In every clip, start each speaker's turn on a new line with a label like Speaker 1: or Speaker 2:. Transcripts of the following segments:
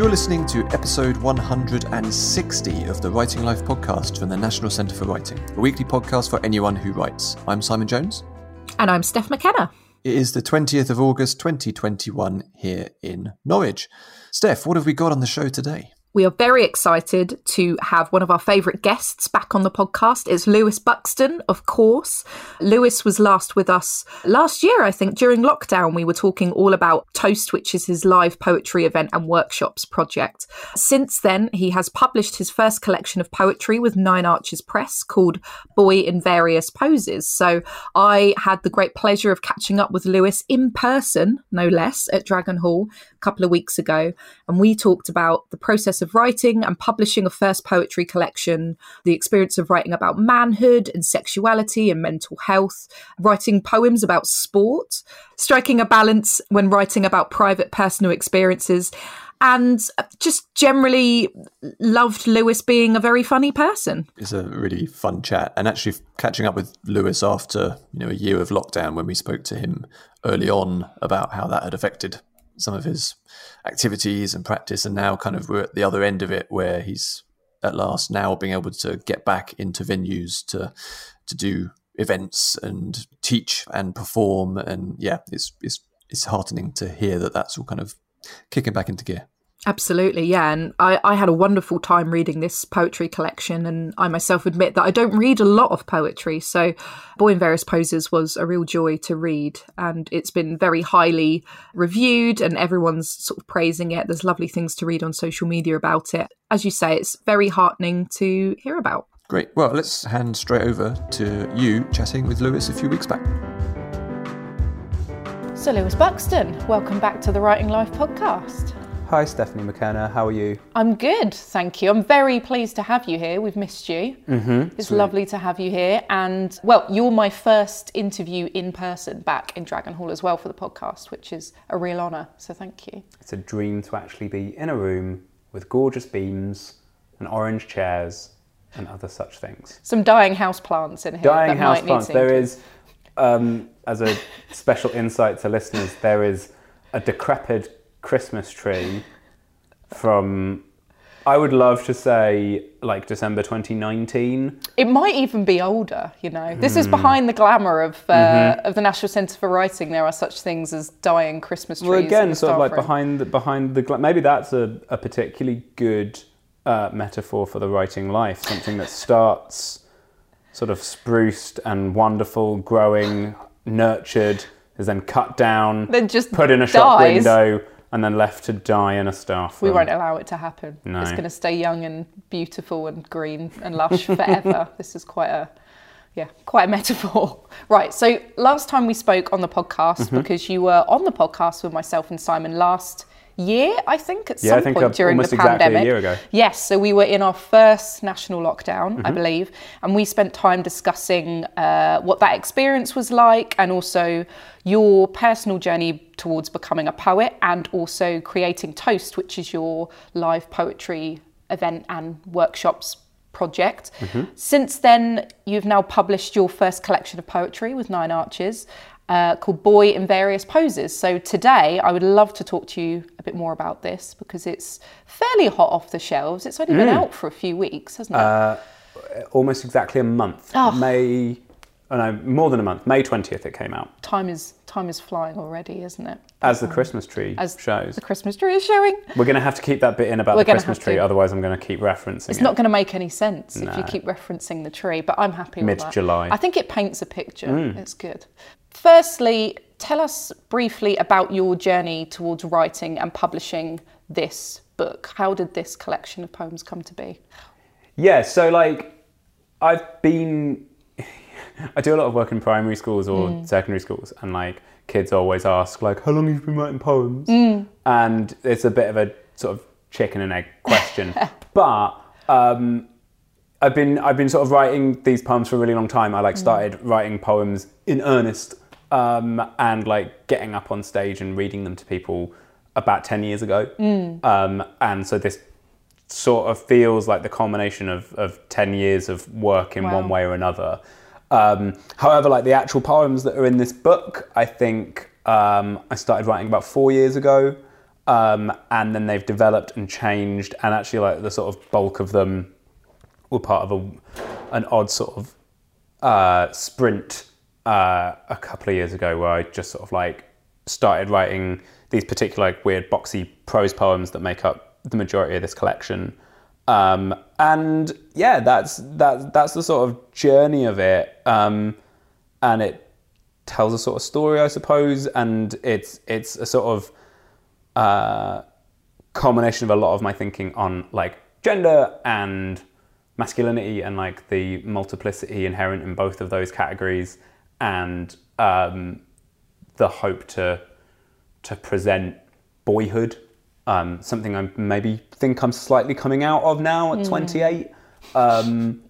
Speaker 1: You're listening to episode 160 of the Writing Life podcast from the National Centre for Writing, a weekly podcast for anyone who writes. I'm Simon Jones.
Speaker 2: And I'm Steph McKenna.
Speaker 1: It is the 20th of August 2021 here in Norwich. Steph, what have we got on the show today?
Speaker 2: We are very excited to have one of our favourite guests back on the podcast. It's Lewis Buxton, of course. Lewis was last with us last year, I think, during lockdown. We were talking all about Toast, which is his live poetry event and workshops project. Since then, he has published his first collection of poetry with Nine Arches Press called Boy in Various Poses. So I had the great pleasure of catching up with Lewis in person, no less, at Dragon Hall a couple of weeks ago. And we talked about the process of writing and publishing a first poetry collection, the experience of writing about manhood and sexuality and mental health, writing poems about sport, striking a balance when writing about private personal experiences, and just generally loved Lewis being a very funny person.
Speaker 1: It's a really fun chat, and actually catching up with Lewis after you know a year of lockdown when we spoke to him early on about how that had affected some of his activities and practice, and now kind of we're at the other end of it where he's at last now being able to get back into venues to to do events and teach and perform, and yeah, it's it's it's heartening to hear that that's all kind of kicking back into gear.
Speaker 2: Absolutely, yeah. And I, I had a wonderful time reading this poetry collection, and I myself admit that I don't read a lot of poetry. So, Boy in Various Poses was a real joy to read, and it's been very highly reviewed, and everyone's sort of praising it. There's lovely things to read on social media about it. As you say, it's very heartening to hear about.
Speaker 1: Great. Well, let's hand straight over to you chatting with Lewis a few weeks back.
Speaker 2: So, Lewis Buxton, welcome back to the Writing Life podcast.
Speaker 3: Hi, Stephanie McKenna. How are you?
Speaker 2: I'm good, thank you. I'm very pleased to have you here. We've missed you. Mm-hmm, it's sweet. lovely to have you here. And, well, you're my first interview in person back in Dragon Hall as well for the podcast, which is a real honour. So, thank you.
Speaker 3: It's a dream to actually be in a room with gorgeous beams and orange chairs and other such things.
Speaker 2: Some dying house plants in here.
Speaker 3: Dying house plants. There is, um, as a special insight to listeners, there is a decrepit Christmas tree from I would love to say like December 2019.
Speaker 2: It might even be older, you know. This is hmm. behind the glamour of uh, mm-hmm. of the National Centre for Writing. There are such things as dying Christmas trees.
Speaker 3: Well, again, sort of like room. behind the, behind the maybe that's a, a particularly good uh, metaphor for the writing life. Something that starts sort of spruced and wonderful, growing, nurtured, is then cut down,
Speaker 2: then just
Speaker 3: put in a
Speaker 2: dies.
Speaker 3: shop window and then left to die in a staff
Speaker 2: room. We won't allow it to happen. No. It's going to stay young and beautiful and green and lush forever. this is quite a yeah, quite a metaphor. Right. So last time we spoke on the podcast mm-hmm. because you were on the podcast with myself and Simon last year, I think, at
Speaker 3: yeah,
Speaker 2: some
Speaker 3: think
Speaker 2: point during the
Speaker 3: exactly
Speaker 2: pandemic.
Speaker 3: A year ago.
Speaker 2: Yes, so we were in our first national lockdown, mm-hmm. I believe, and we spent time discussing uh, what that experience was like and also your personal journey towards becoming a poet and also creating Toast, which is your live poetry event and workshops project. Mm-hmm. Since then, you've now published your first collection of poetry with Nine Arches uh, called Boy in Various Poses. So today, I would love to talk to you a bit more about this because it's fairly hot off the shelves. It's only been mm. out for a few weeks, hasn't it? Uh,
Speaker 3: almost exactly a month. Oh. May, oh no, more than a month. May twentieth, it came out.
Speaker 2: Time is time is flying already, isn't it?
Speaker 3: As the Christmas tree As shows.
Speaker 2: The Christmas tree is showing.
Speaker 3: We're going to have to keep that bit in about We're the Christmas tree, otherwise I'm going to keep referencing it.
Speaker 2: it's
Speaker 3: it.
Speaker 2: not going to make any sense no. if you keep referencing the tree, but I'm happy
Speaker 3: Mid July.
Speaker 2: I think it paints a picture. Mm. It's good. Firstly, tell us briefly about your journey towards writing and publishing this book. How did this collection of poems come to be?
Speaker 3: Yeah, so like I've been I do a lot of work in primary schools or mm. secondary schools and like kids always ask like how long have you been writing poems? Mm. And it's a bit of a sort of chicken and egg question. but um, I've been I've been sort of writing these poems for a really long time. I like mm. started mm. writing poems in earnest um, and like getting up on stage and reading them to people about 10 years ago. Mm. Um, and so this sort of feels like the culmination of, of 10 years of work in wow. one way or another. Um, however, like the actual poems that are in this book, I think um, I started writing about four years ago. Um, and then they've developed and changed, and actually, like the sort of bulk of them were part of a, an odd sort of uh, sprint uh, a couple of years ago where I just sort of like started writing these particular like weird boxy prose poems that make up the majority of this collection. Um, and yeah, that's that that's the sort of journey of it, um, and it tells a sort of story, I suppose, and it's it's a sort of uh, combination of a lot of my thinking on like gender and masculinity and like the multiplicity inherent in both of those categories and um, the hope to to present boyhood um, something I maybe think I'm slightly coming out of now at 28 um,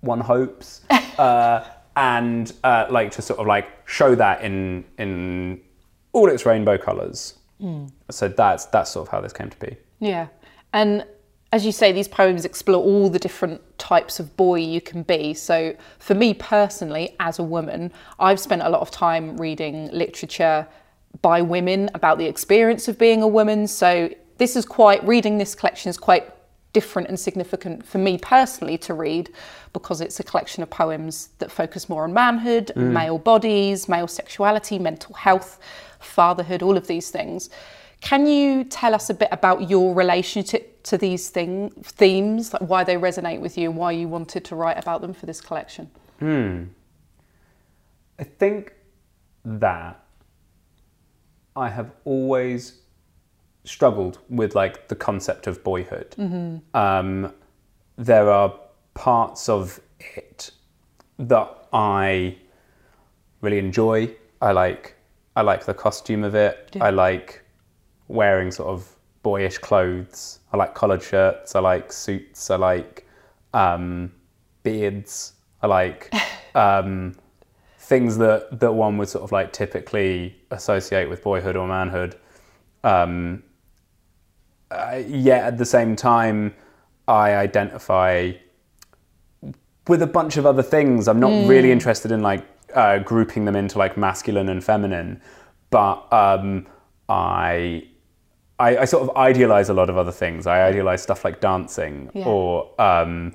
Speaker 3: one hopes uh, and uh, like to sort of like show that in in all its rainbow colors. So that's that's sort of how this came to be.
Speaker 2: Yeah. And as you say, these poems explore all the different types of boy you can be. So, for me personally, as a woman, I've spent a lot of time reading literature by women about the experience of being a woman. So, this is quite, reading this collection is quite different and significant for me personally to read because it's a collection of poems that focus more on manhood, mm. male bodies, male sexuality, mental health, fatherhood, all of these things. Can you tell us a bit about your relationship to these thing, themes, like why they resonate with you, why you wanted to write about them for this collection? Hmm.
Speaker 3: I think that I have always struggled with like the concept of boyhood. Um, there are parts of it that I really enjoy. I like I like the costume of it.
Speaker 2: Yeah.
Speaker 3: I like wearing sort of boyish clothes. I like collared shirts. I like suits. I like um, beards. I like um, things that that one would sort of like typically associate with boyhood or manhood. Um, uh, yet at the same time, I identify with a bunch of other things. I'm not really interested in like uh, grouping them into like masculine and feminine, but um, I, I I sort of idealize a lot of other things. I idealize stuff like dancing
Speaker 2: Yeah.
Speaker 3: or um,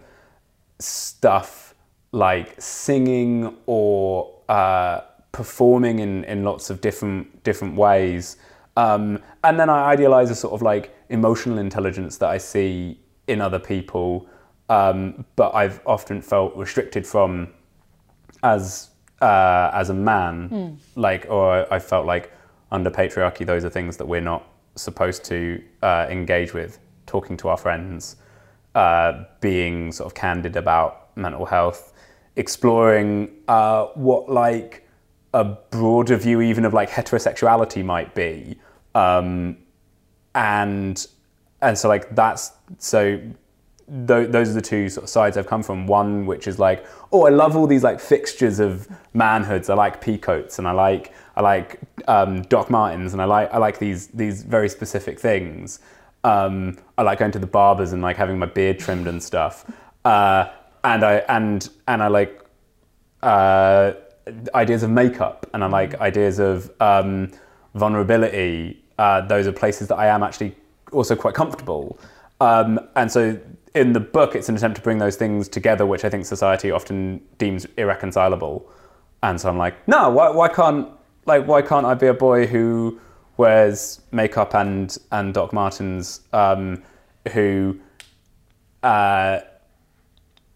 Speaker 3: stuff like singing or uh, performing in, in lots of different different ways. Um, and then I idealize a sort of like emotional intelligence that I see in other people, um, but I've often felt restricted from as uh, as a man. Like, or I felt like under patriarchy, those are things that we're not supposed to uh, engage with. Talking to our friends, uh, being sort of candid about mental health, exploring uh, what like a broader view even of like heterosexuality might be, um, and and so like that's so th- those are the two sort of sides I've come from. One which is like, oh, I love all these like fixtures of manhoods. I like peacoats and I like I like um, Doc Martens and I like I like these these very specific things. Um, I like going to the barbers and like having my beard trimmed and stuff. Uh, and I and and I like uh, ideas of makeup and I like ideas of um, vulnerability. Uh, those are places that I am actually also quite comfortable. Um, and so in the book, it's an attempt to bring those things together, which I think society often deems irreconcilable. And so I'm like, no, why, why can't like why can't I be a boy who wears makeup and and Doc Martens, um, who uh,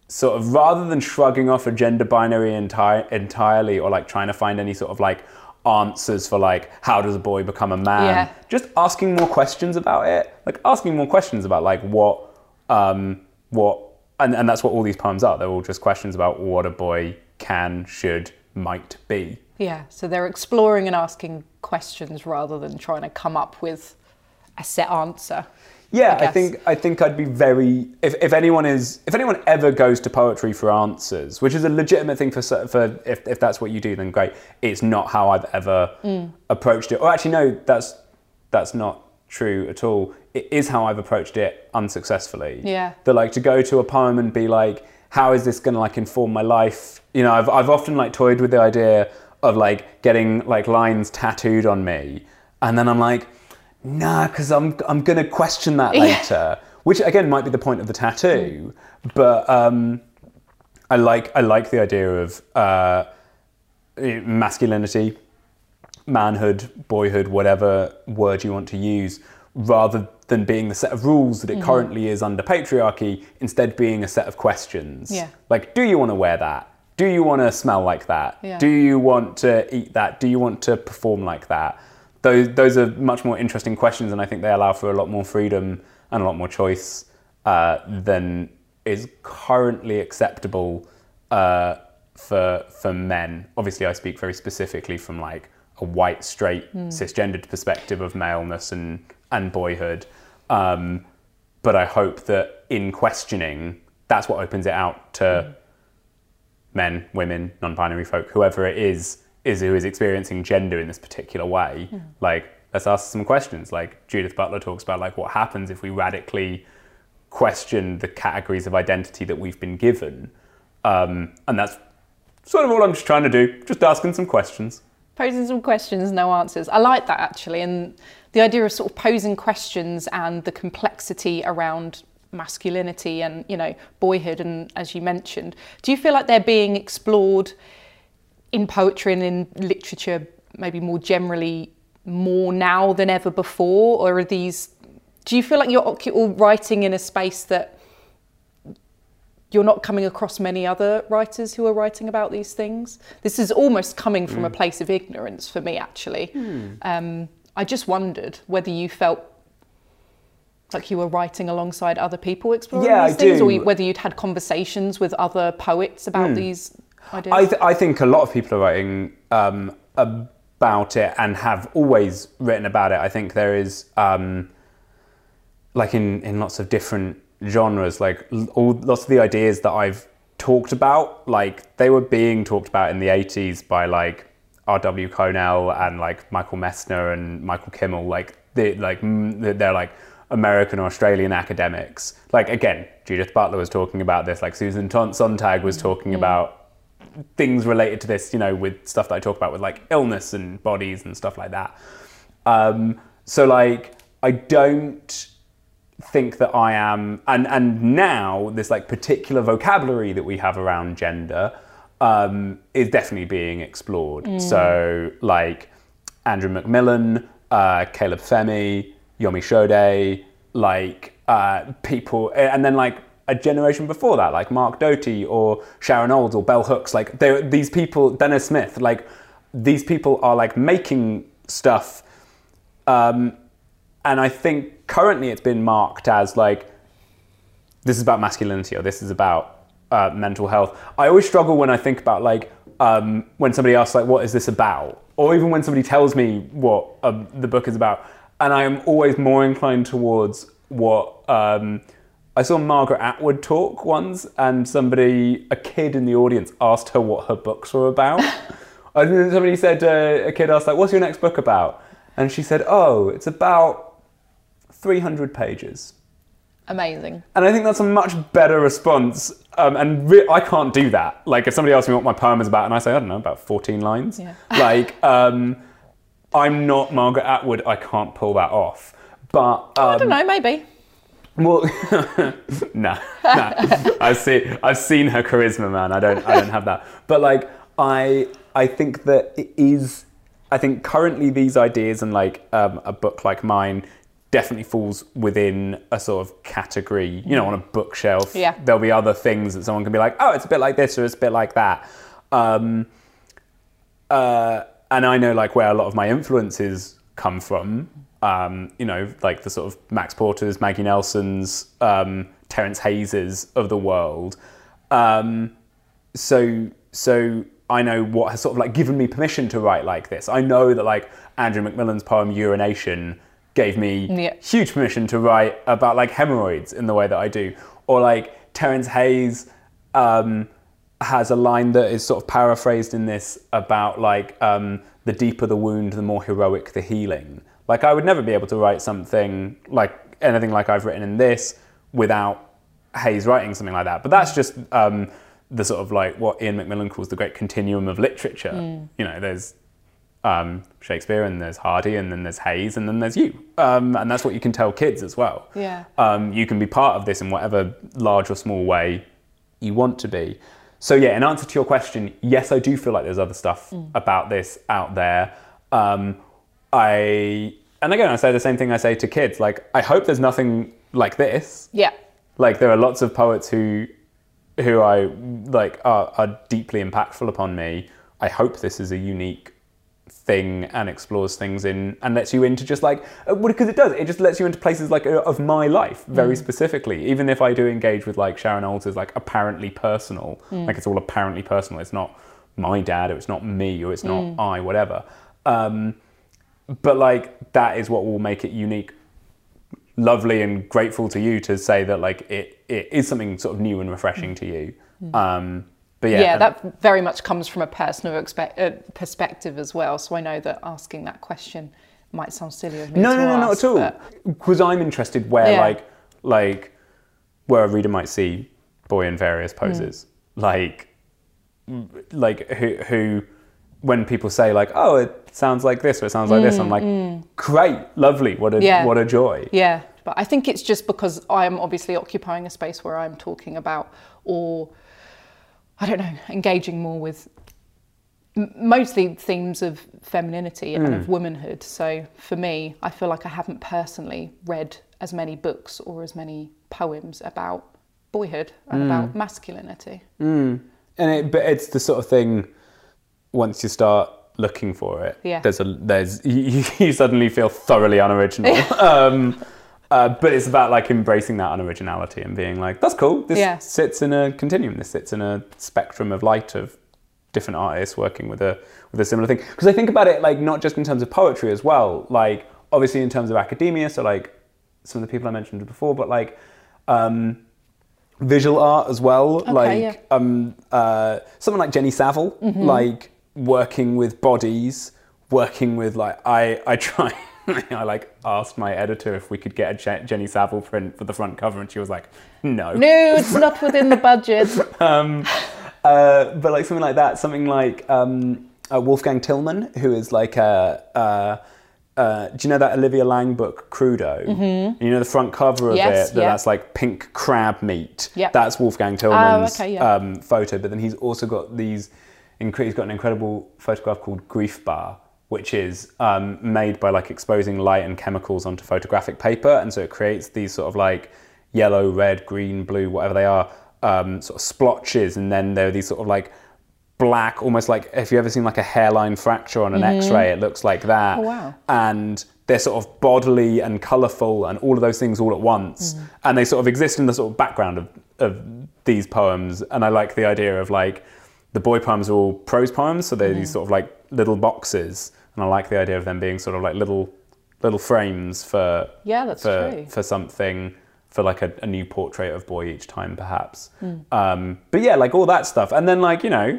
Speaker 3: sort of rather than shrugging off a gender binary enti- entirely or like trying to find any sort of like answers for like how does a boy become a man
Speaker 2: Yeah.
Speaker 3: just asking more questions about it. Like asking more questions about like what um what and, and that's what all these poems are. They're all just questions about what a boy can should might be
Speaker 2: Yeah, so they're exploring and asking questions rather than trying to come up with a set answer.
Speaker 3: Yeah,
Speaker 2: I
Speaker 3: I, think I think I'd be very if, if anyone is if anyone ever goes to poetry for answers, which is a legitimate thing for for if, if that's what you do, then great. It's not how I've ever
Speaker 2: Mm.
Speaker 3: approached it. Or actually, no, that's that's not true at all. It is how I've approached it unsuccessfully.
Speaker 2: Yeah.
Speaker 3: That like to go to a poem and be like, how is this going to like inform my life? You know, I've I've often like toyed with the idea of like getting like lines tattooed on me, and then I'm like, nah, because I'm I'm gonna question that later. Which again might be the point of the tattoo, but um, I like I like the idea of uh, masculinity, manhood, boyhood, whatever word you want to use, rather than being the set of rules that it
Speaker 2: Mm-hmm.
Speaker 3: currently is under patriarchy, instead being a set of questions.
Speaker 2: Yeah.
Speaker 3: Like, do you want to wear that? Do you want to smell like that?
Speaker 2: Yeah.
Speaker 3: Do you want to eat that? Do you want to perform like that? Those, those are much more interesting questions, and I think they allow for a lot more freedom and a lot more choice uh, than is currently acceptable uh, for for men. Obviously, I speak very specifically from like a white, straight, cisgendered perspective of maleness and and boyhood. Um, but I hope that in questioning, that's what opens it out to men, women, non-binary folk, whoever it is, is who is experiencing gender in this particular way. Like, let's ask some questions. Like Judith Butler talks about, like what happens if we radically question the categories of identity that we've been given, um, and that's sort of all I'm just trying to do, just asking some questions.
Speaker 2: Posing some questions, no answers. I like that actually, and the idea of sort of posing questions and the complexity around masculinity and you know boyhood and as you mentioned do you feel like they're being explored in poetry and in literature maybe more generally more now than ever before? Or are these do you feel like you're writing in a space that you're not coming across many other writers who are writing about these things? This is almost coming from a place of ignorance for me actually. Um, i just wondered whether you felt like you were writing alongside other people exploring
Speaker 3: Yeah,
Speaker 2: these
Speaker 3: I
Speaker 2: things or
Speaker 3: do.
Speaker 2: you- whether you'd had conversations with other poets about these ideas
Speaker 3: I, th- I think a lot of people are writing um, about it and have always written about it. I think there is, um, like in, in lots of different genres, like all lots of the ideas that I've talked about, like they were being talked about in the 80s by like R.W. Connell and like Michael Messner and Michael Kimmel. Like they like mm, they're like American or Australian academics. Like again, Judith Butler was talking about this. Like Susan Sontag was talking about things related to this, you know, with stuff that I talk about with like illness and bodies and stuff like that. Um, so like I don't think that I am and and now this like particular vocabulary that we have around gender um, is definitely being explored. So like Andrew McMillan, uh, Caleb Femi, Yomi Sode, like uh, people, and then like a generation before that, like Mark Doty or Sharon Olds or Bell Hooks, like these people, Danez Smith, like these people are like making stuff um, and I think currently it's been marked as like this is about masculinity or this is about uh, mental health. I always struggle when I think about like um, when somebody asks like what is this about, or even when somebody tells me what um, the book is about, and I am always more inclined towards what. Um, I saw Margaret Atwood talk once, and somebody, a kid in the audience, asked her what her books were about. and then somebody said, uh, a kid asked, like, "What's your next book about?" And she said, "Oh, it's about 300 pages."
Speaker 2: amazing
Speaker 3: And I think that's a much better response. Um, and re- I can't do that. Like, if somebody asks me what my poem is about, and I say, I don't know, about 14 lines,
Speaker 2: Yeah.
Speaker 3: like, um, I'm not Margaret Atwood. I can't pull that off. But um,
Speaker 2: i don't know maybe
Speaker 3: well, no, no. I've seen I've seen her charisma, man. I don't I don't have that. But like I I think that it is. I think currently these ideas and like um, a book like mine definitely falls within a sort of category. You know, on a bookshelf.
Speaker 2: Yeah.
Speaker 3: There'll be other things that someone can be like, oh, it's a bit like this or it's a bit like that. Um, uh, and I know like where a lot of my influences come from. Um, you know, like the sort of Max Porter's, Maggie Nelson's, um, Terence Hayes's of the world. Um, so, so I know what has sort of like given me permission to write like this. I know that like Andrew McMillan's poem Urination gave me
Speaker 2: Yeah.
Speaker 3: huge permission to write about like hemorrhoids in the way that I do, or like Terence Hayes um, has a line that is sort of paraphrased in this about like um, the deeper the wound, the more heroic the healing. Like I would never be able to write something like anything like I've written in this without Hayes writing something like that. But that's just um, the sort of like what Ian McMillan calls the great continuum of literature. You know, there's um, Shakespeare, and there's Hardy, and then there's Hayes, and then there's you. Um, and that's what you can tell kids as well.
Speaker 2: Yeah.
Speaker 3: Um, you can be part of this in whatever large or small way you want to be. So yeah, in answer to your question, yes, I do feel like there's other stuff about this out there. Um, I and again, I say the same thing I say to kids. Like, I hope there's nothing like this.
Speaker 2: Yeah.
Speaker 3: Like, there are lots of poets who who I like are, are deeply impactful upon me. I hope this is a unique thing and explores things in and lets you into just like uh, well, because it does it just lets you into places like uh, of my life very specifically. Even if i do engage with like sharon olds is like apparently personal like it's all apparently personal. It's not my dad or it's not me or it's not i whatever. Um, but like that is what will make it unique lovely and grateful to you to say that like it, it is something sort of new and refreshing to you. Um, but yeah,
Speaker 2: Yeah, that very much comes from a personal expe- uh, perspective as well. So I know that asking that question might sound silly of me
Speaker 3: No, no, no, not at all. Because I'm interested where,
Speaker 2: Yeah.
Speaker 3: like, like, where a reader might see boy in various hmm. poses, like, like who, who, when people say like, oh, it sounds like this or it sounds like this, I'm hmm, like, hmm. great, lovely, what a,
Speaker 2: Yeah.
Speaker 3: what a joy.
Speaker 2: Yeah, but I think it's just because I'm obviously occupying a space where I'm talking about, or I don't know, engaging more with m- mostly themes of femininity and of hmm. womanhood. So for me, I feel like I haven't personally read as many books or as many poems about boyhood and hmm. about masculinity. Hmm.
Speaker 3: And it, but it's the sort of thing. Once you start looking for it,
Speaker 2: Yeah.
Speaker 3: there's a there's you, you suddenly feel thoroughly unoriginal. um, uh, but it's about like embracing that unoriginality and being like, that's cool. This
Speaker 2: Yeah.
Speaker 3: sits in a continuum. This sits in a spectrum of light of different artists working with a with a similar thing. Because I think about it like not just in terms of poetry as well. Like obviously in terms of academia. So like some of the people I mentioned before, but like. Um, visual art as well. like
Speaker 2: yeah.
Speaker 3: um, uh, someone like Jenny Saville, like working with bodies, working with like I I try. I like asked my editor if we could get a Je- Jenny Saville print for the front cover, and she was like, "No."
Speaker 2: No, it's not within the budget.
Speaker 3: Um, uh, but like something like that, something like um, uh, Wolfgang Tillman, who is like a. Uh, uh, do you know that Olivia Laing book, Crudo? Mm-hmm. You know the front cover of
Speaker 2: Yes,
Speaker 3: it, that
Speaker 2: yeah.
Speaker 3: that's like pink crab meat.
Speaker 2: Yep.
Speaker 3: That's Wolfgang Tillman's
Speaker 2: okay, yeah.
Speaker 3: um, photo. But then he's also got these. He's got an incredible photograph called Greifbar, which is um, made by like exposing light and chemicals onto photographic paper, and so it creates these sort of like yellow, red, green, blue, whatever they are, um, sort of splotches, and then there are these sort of like black, almost like if you've ever seen like a hairline fracture on an X-ray, it looks like that.
Speaker 2: Oh, wow.
Speaker 3: And they're sort of bodily and colourful and all of those things all at once, and they sort of exist in the sort of background of, of these poems. And I like the idea of like the boy poems are all prose poems, so they're these sort of like little boxes, and I like the idea of them being sort of like little little frames for
Speaker 2: Yeah, that's
Speaker 3: for,
Speaker 2: true.
Speaker 3: for something for like a, a new portrait of boy each time perhaps. Um, but yeah like all that stuff. And then like you know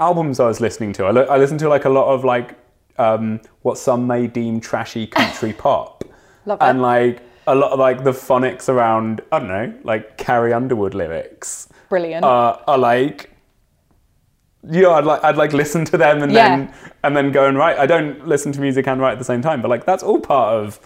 Speaker 3: albums i was listening to i, li- I listened to like a lot of like um, what some may deem trashy country pop.
Speaker 2: Love
Speaker 3: and like a lot of like the phonics around i don't know like carrie underwood lyrics
Speaker 2: Brilliant.
Speaker 3: uh, are like you know, I'd like I'd like listen to them and
Speaker 2: Yeah.
Speaker 3: then and then go and write. I don't listen to music and write at the same time, but like that's all part of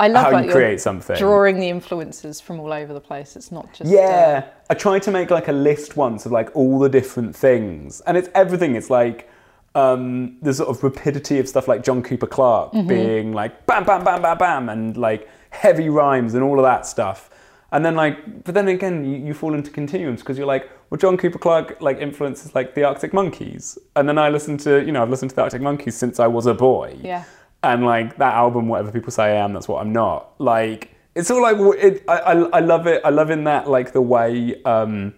Speaker 2: I love
Speaker 3: how you create something.
Speaker 2: drawing the influences from all over the place. It's not just uh,
Speaker 3: Yeah, I tried to make like a list once of like all the different things, and it's everything. It's like um, the sort of rapidity of stuff like John Cooper Clarke
Speaker 2: Mm-hmm.
Speaker 3: being like bam, bam, bam, bam, bam, and like heavy rhymes and all of that stuff. And then like, but then again, you, you fall into continuums because you're like, well, John Cooper Clarke like influences like the Arctic Monkeys, and then I listen to you know I've listened to the Arctic Monkeys since I was a boy.
Speaker 2: Yeah.
Speaker 3: And like that album, whatever people say I am, that's what I'm not. Like it's all like it, I, I, I love it. I love in that like the way um,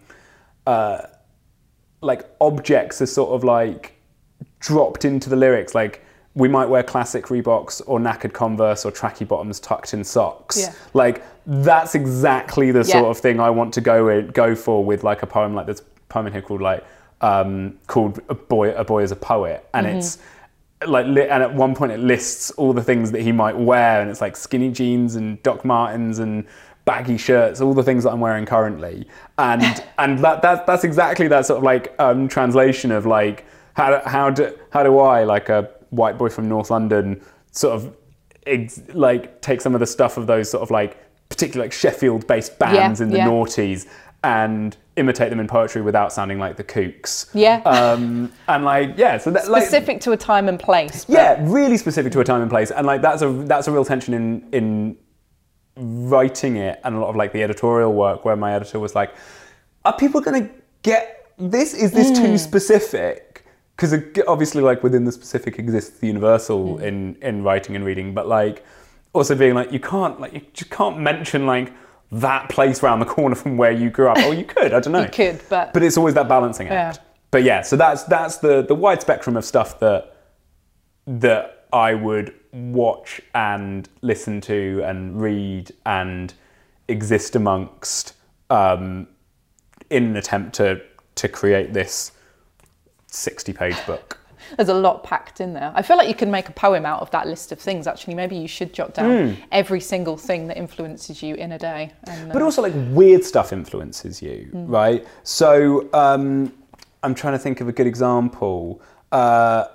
Speaker 3: uh, like objects are sort of like dropped into the lyrics. Like we might wear classic Reeboks or knackered Converse or tracky bottoms tucked in socks.
Speaker 2: Yeah.
Speaker 3: Like that's exactly the
Speaker 2: Yeah.
Speaker 3: sort of thing I want to go in, go for with like a poem like this poem in here called like um, called a boy a boy is a poet, and
Speaker 2: Mm-hmm.
Speaker 3: it's like li- and at one point it lists all the things that he might wear, and it's like skinny jeans and Doc Martens and baggy shirts, all the things that I'm wearing currently, and and that, that that's exactly that sort of like um, translation of like how how do how do I like a white boy from North London sort of ex- like take some of the stuff of those sort of like particularly like Sheffield based bands
Speaker 2: Yeah,
Speaker 3: in the
Speaker 2: yeah.
Speaker 3: noughties and imitate them in poetry without sounding like the kooks.
Speaker 2: Yeah.
Speaker 3: Um, and like yeah, so that like
Speaker 2: Specific to a time and place. but-
Speaker 3: yeah, really specific to a time and place, and like that's a that's a real tension in in writing it and a lot of like the editorial work where my editor was like, are people going to get this? Is this too specific? Because obviously, like within the specific exists the universal in in writing and reading, but like also being like you can't like you just can't mention like that place around the corner from where you grew up. Oh, you could, I don't know.
Speaker 2: You could, but-
Speaker 3: but it's always that balancing act.
Speaker 2: Yeah.
Speaker 3: But yeah, so that's that's the the wide spectrum of stuff that that I would watch and listen to and read and exist amongst um, in an attempt to to create this sixty page book.
Speaker 2: There's a lot packed in there. I feel like you can make a poem out of that list of things. Actually, maybe you should jot down every single thing that influences you in a day. And, uh,
Speaker 3: But also, like weird stuff influences you, right? So um, I'm trying to think of a good example uh,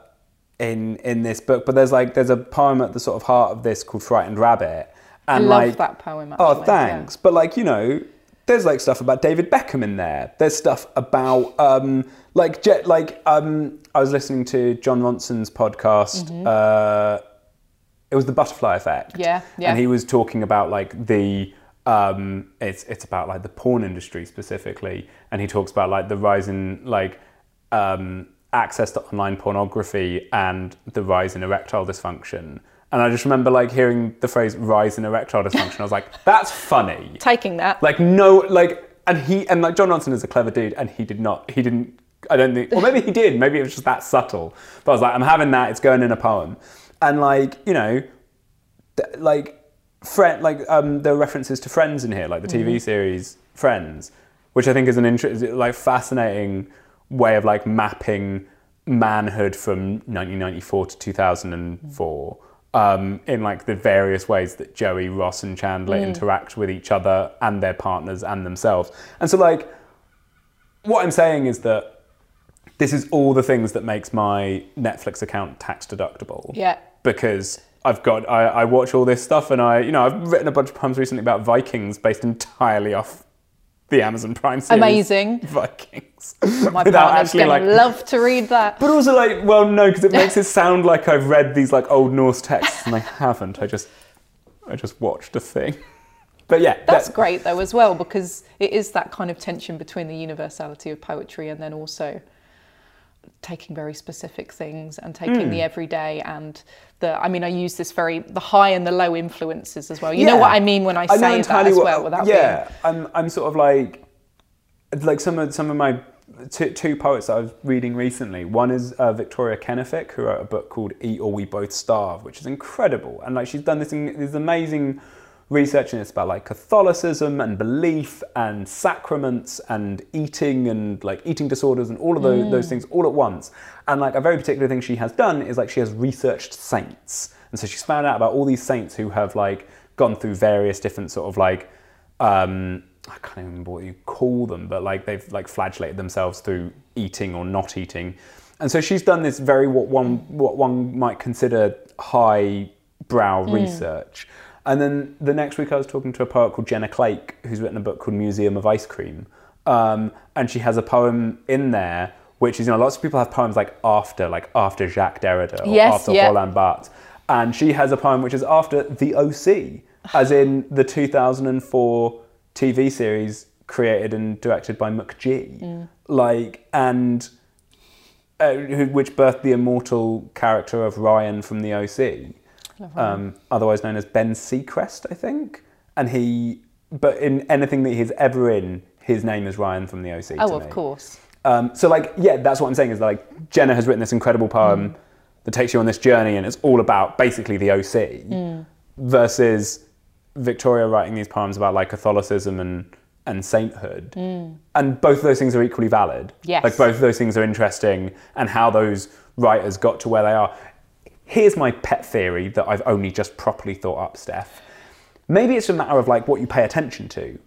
Speaker 3: in in this book. But there's like there's a poem at the sort of heart of this called "Frightened Rabbit,"
Speaker 2: I
Speaker 3: and
Speaker 2: love
Speaker 3: like
Speaker 2: that poem.
Speaker 3: oh,
Speaker 2: Actually.
Speaker 3: thanks. But like you know, there's like stuff about David Beckham in there. There's stuff about um, like jet like um, I was listening to Jon Ronson's podcast. Uh, it was the butterfly effect.
Speaker 2: Mm-hmm. Yeah, yeah.
Speaker 3: And he was talking about like the um, it's it's about like the porn industry specifically, and he talks about like the rise in like um, access to online pornography and the rise in erectile dysfunction. And I just remember like hearing the phrase "rise in erectile dysfunction." I was like, "That's funny."
Speaker 2: Taking that.
Speaker 3: Like no, like and he and like Jon Ronson is a clever dude, and he did not. He didn't. I don't think, or maybe he did. Maybe it was just that subtle. But I was like, I'm having that. It's going in a poem, and like you know, th- like friend, like um, there are references to Friends in here, like the TV series Friends, which I think is an interesting, like fascinating way of like mapping manhood from 1994 to 2004 um, in like the various ways that Joey, Ross, and Chandler interact with each other and their partners and themselves. And so, like, what I'm saying is that this is all the things that makes my Netflix account tax deductible.
Speaker 2: Yeah.
Speaker 3: Because I've got, I, I watch all this stuff and I, you know, I've written a bunch of poems recently about Vikings based entirely off the Amazon Prime series.
Speaker 2: Amazing.
Speaker 3: Vikings.
Speaker 2: My
Speaker 3: Without
Speaker 2: partner's
Speaker 3: actually, like-
Speaker 2: love to read that.
Speaker 3: But also, like, well, no, because it makes it sound like I've read these like old Norse texts, and I haven't. I just, I just watched a thing. But yeah,
Speaker 2: That's
Speaker 3: that-
Speaker 2: great though as well because it is that kind of tension between the universality of poetry and then also taking very specific things and taking
Speaker 3: Hmm.
Speaker 2: the everyday and the I mean I use this very the high and the low influences as well. You know what I mean when I say that as
Speaker 3: what-
Speaker 2: well without
Speaker 3: yeah, I'm, I'm sort of like, like some of some of my two, two poets that I was reading recently. One is uh, Victoria Kennefick, who wrote a book called "Eat or We Both Starve," which is incredible, and like she's done this in, this amazing research and it's about like Catholicism and belief and sacraments and eating and like eating disorders and all of those, those things all at once. And like a very particular thing she has done is like she has researched saints. And so she's found out about all these saints who have like gone through various different sort of like um, I can't even remember what you call them, but like they've like flagellated themselves through eating or not eating. And so she's done this very what one what one might consider high brow research. And then the next week I was talking to a poet called Jenna Clake, who's written a book called Museum of Ice Cream. Um, and she has a poem in there, which is, you know, lots of people have poems like after, like after Jacques Derrida or
Speaker 2: Yes,
Speaker 3: after
Speaker 2: yeah.
Speaker 3: Roland Barthes. And she has a poem which is after the OC, as in the 2004 TV series created and directed by McG.
Speaker 2: Mm.
Speaker 3: Like, and uh, which birthed the immortal character of Ryan from the OC, um, otherwise known as Ben Seacrest, I think. And he, but in anything that he's ever in, his name is Ryan from the OC.
Speaker 2: Oh, of
Speaker 3: me.
Speaker 2: course.
Speaker 3: Um, so, like, yeah, that's what I'm saying is like Jenna has written this incredible poem that takes you on this journey, and it's all about basically the OC versus Victoria writing these poems about like Catholicism and and sainthood, and both of those things are equally valid.
Speaker 2: Yes.
Speaker 3: like both of those things are interesting, and how those writers got to where they are. Here's my pet theory that I've only just properly thought up, Steph. Maybe it's a matter of like what you pay attention to,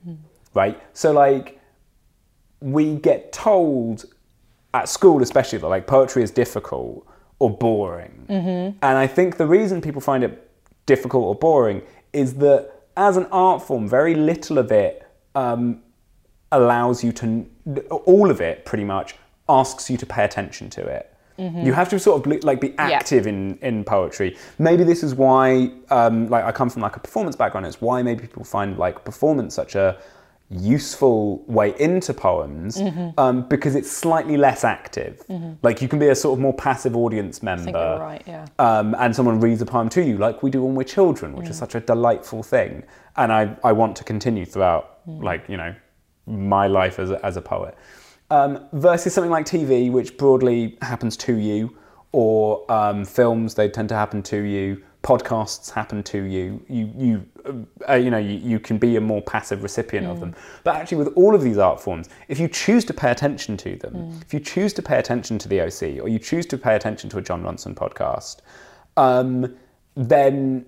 Speaker 3: right? So like we get told at school especially that like poetry is difficult or boring. Mm-hmm. And I think the reason people find it difficult or boring is that as an art form, very little of it um, allows you to, all of it pretty much asks you to pay attention to it. You have to sort of like be active in, in poetry. Maybe this is why, um, like, I come from like a performance background. It's why maybe people find like performance such a useful way into poems
Speaker 2: Mm-hmm.
Speaker 3: um, because it's slightly less active. Like you can be a sort of more passive audience member.
Speaker 2: I think you're right, yeah.
Speaker 3: Um, and someone reads a poem to you, like we do when we're children, which is
Speaker 2: Mm.
Speaker 3: such a delightful thing. And I, I want to continue throughout,
Speaker 2: Mm.
Speaker 3: like, you know, my life as a, as a poet. Um, versus something like TV, which broadly happens to you, or um, films, they tend to happen to you. Podcasts happen to you. You, you, uh, you know, you, you can be a more passive recipient of them. But actually, with all of these art forms, if you choose to pay attention to them, if you choose to pay attention to the OC, or you choose to pay attention to a Jon Ronson podcast, um, then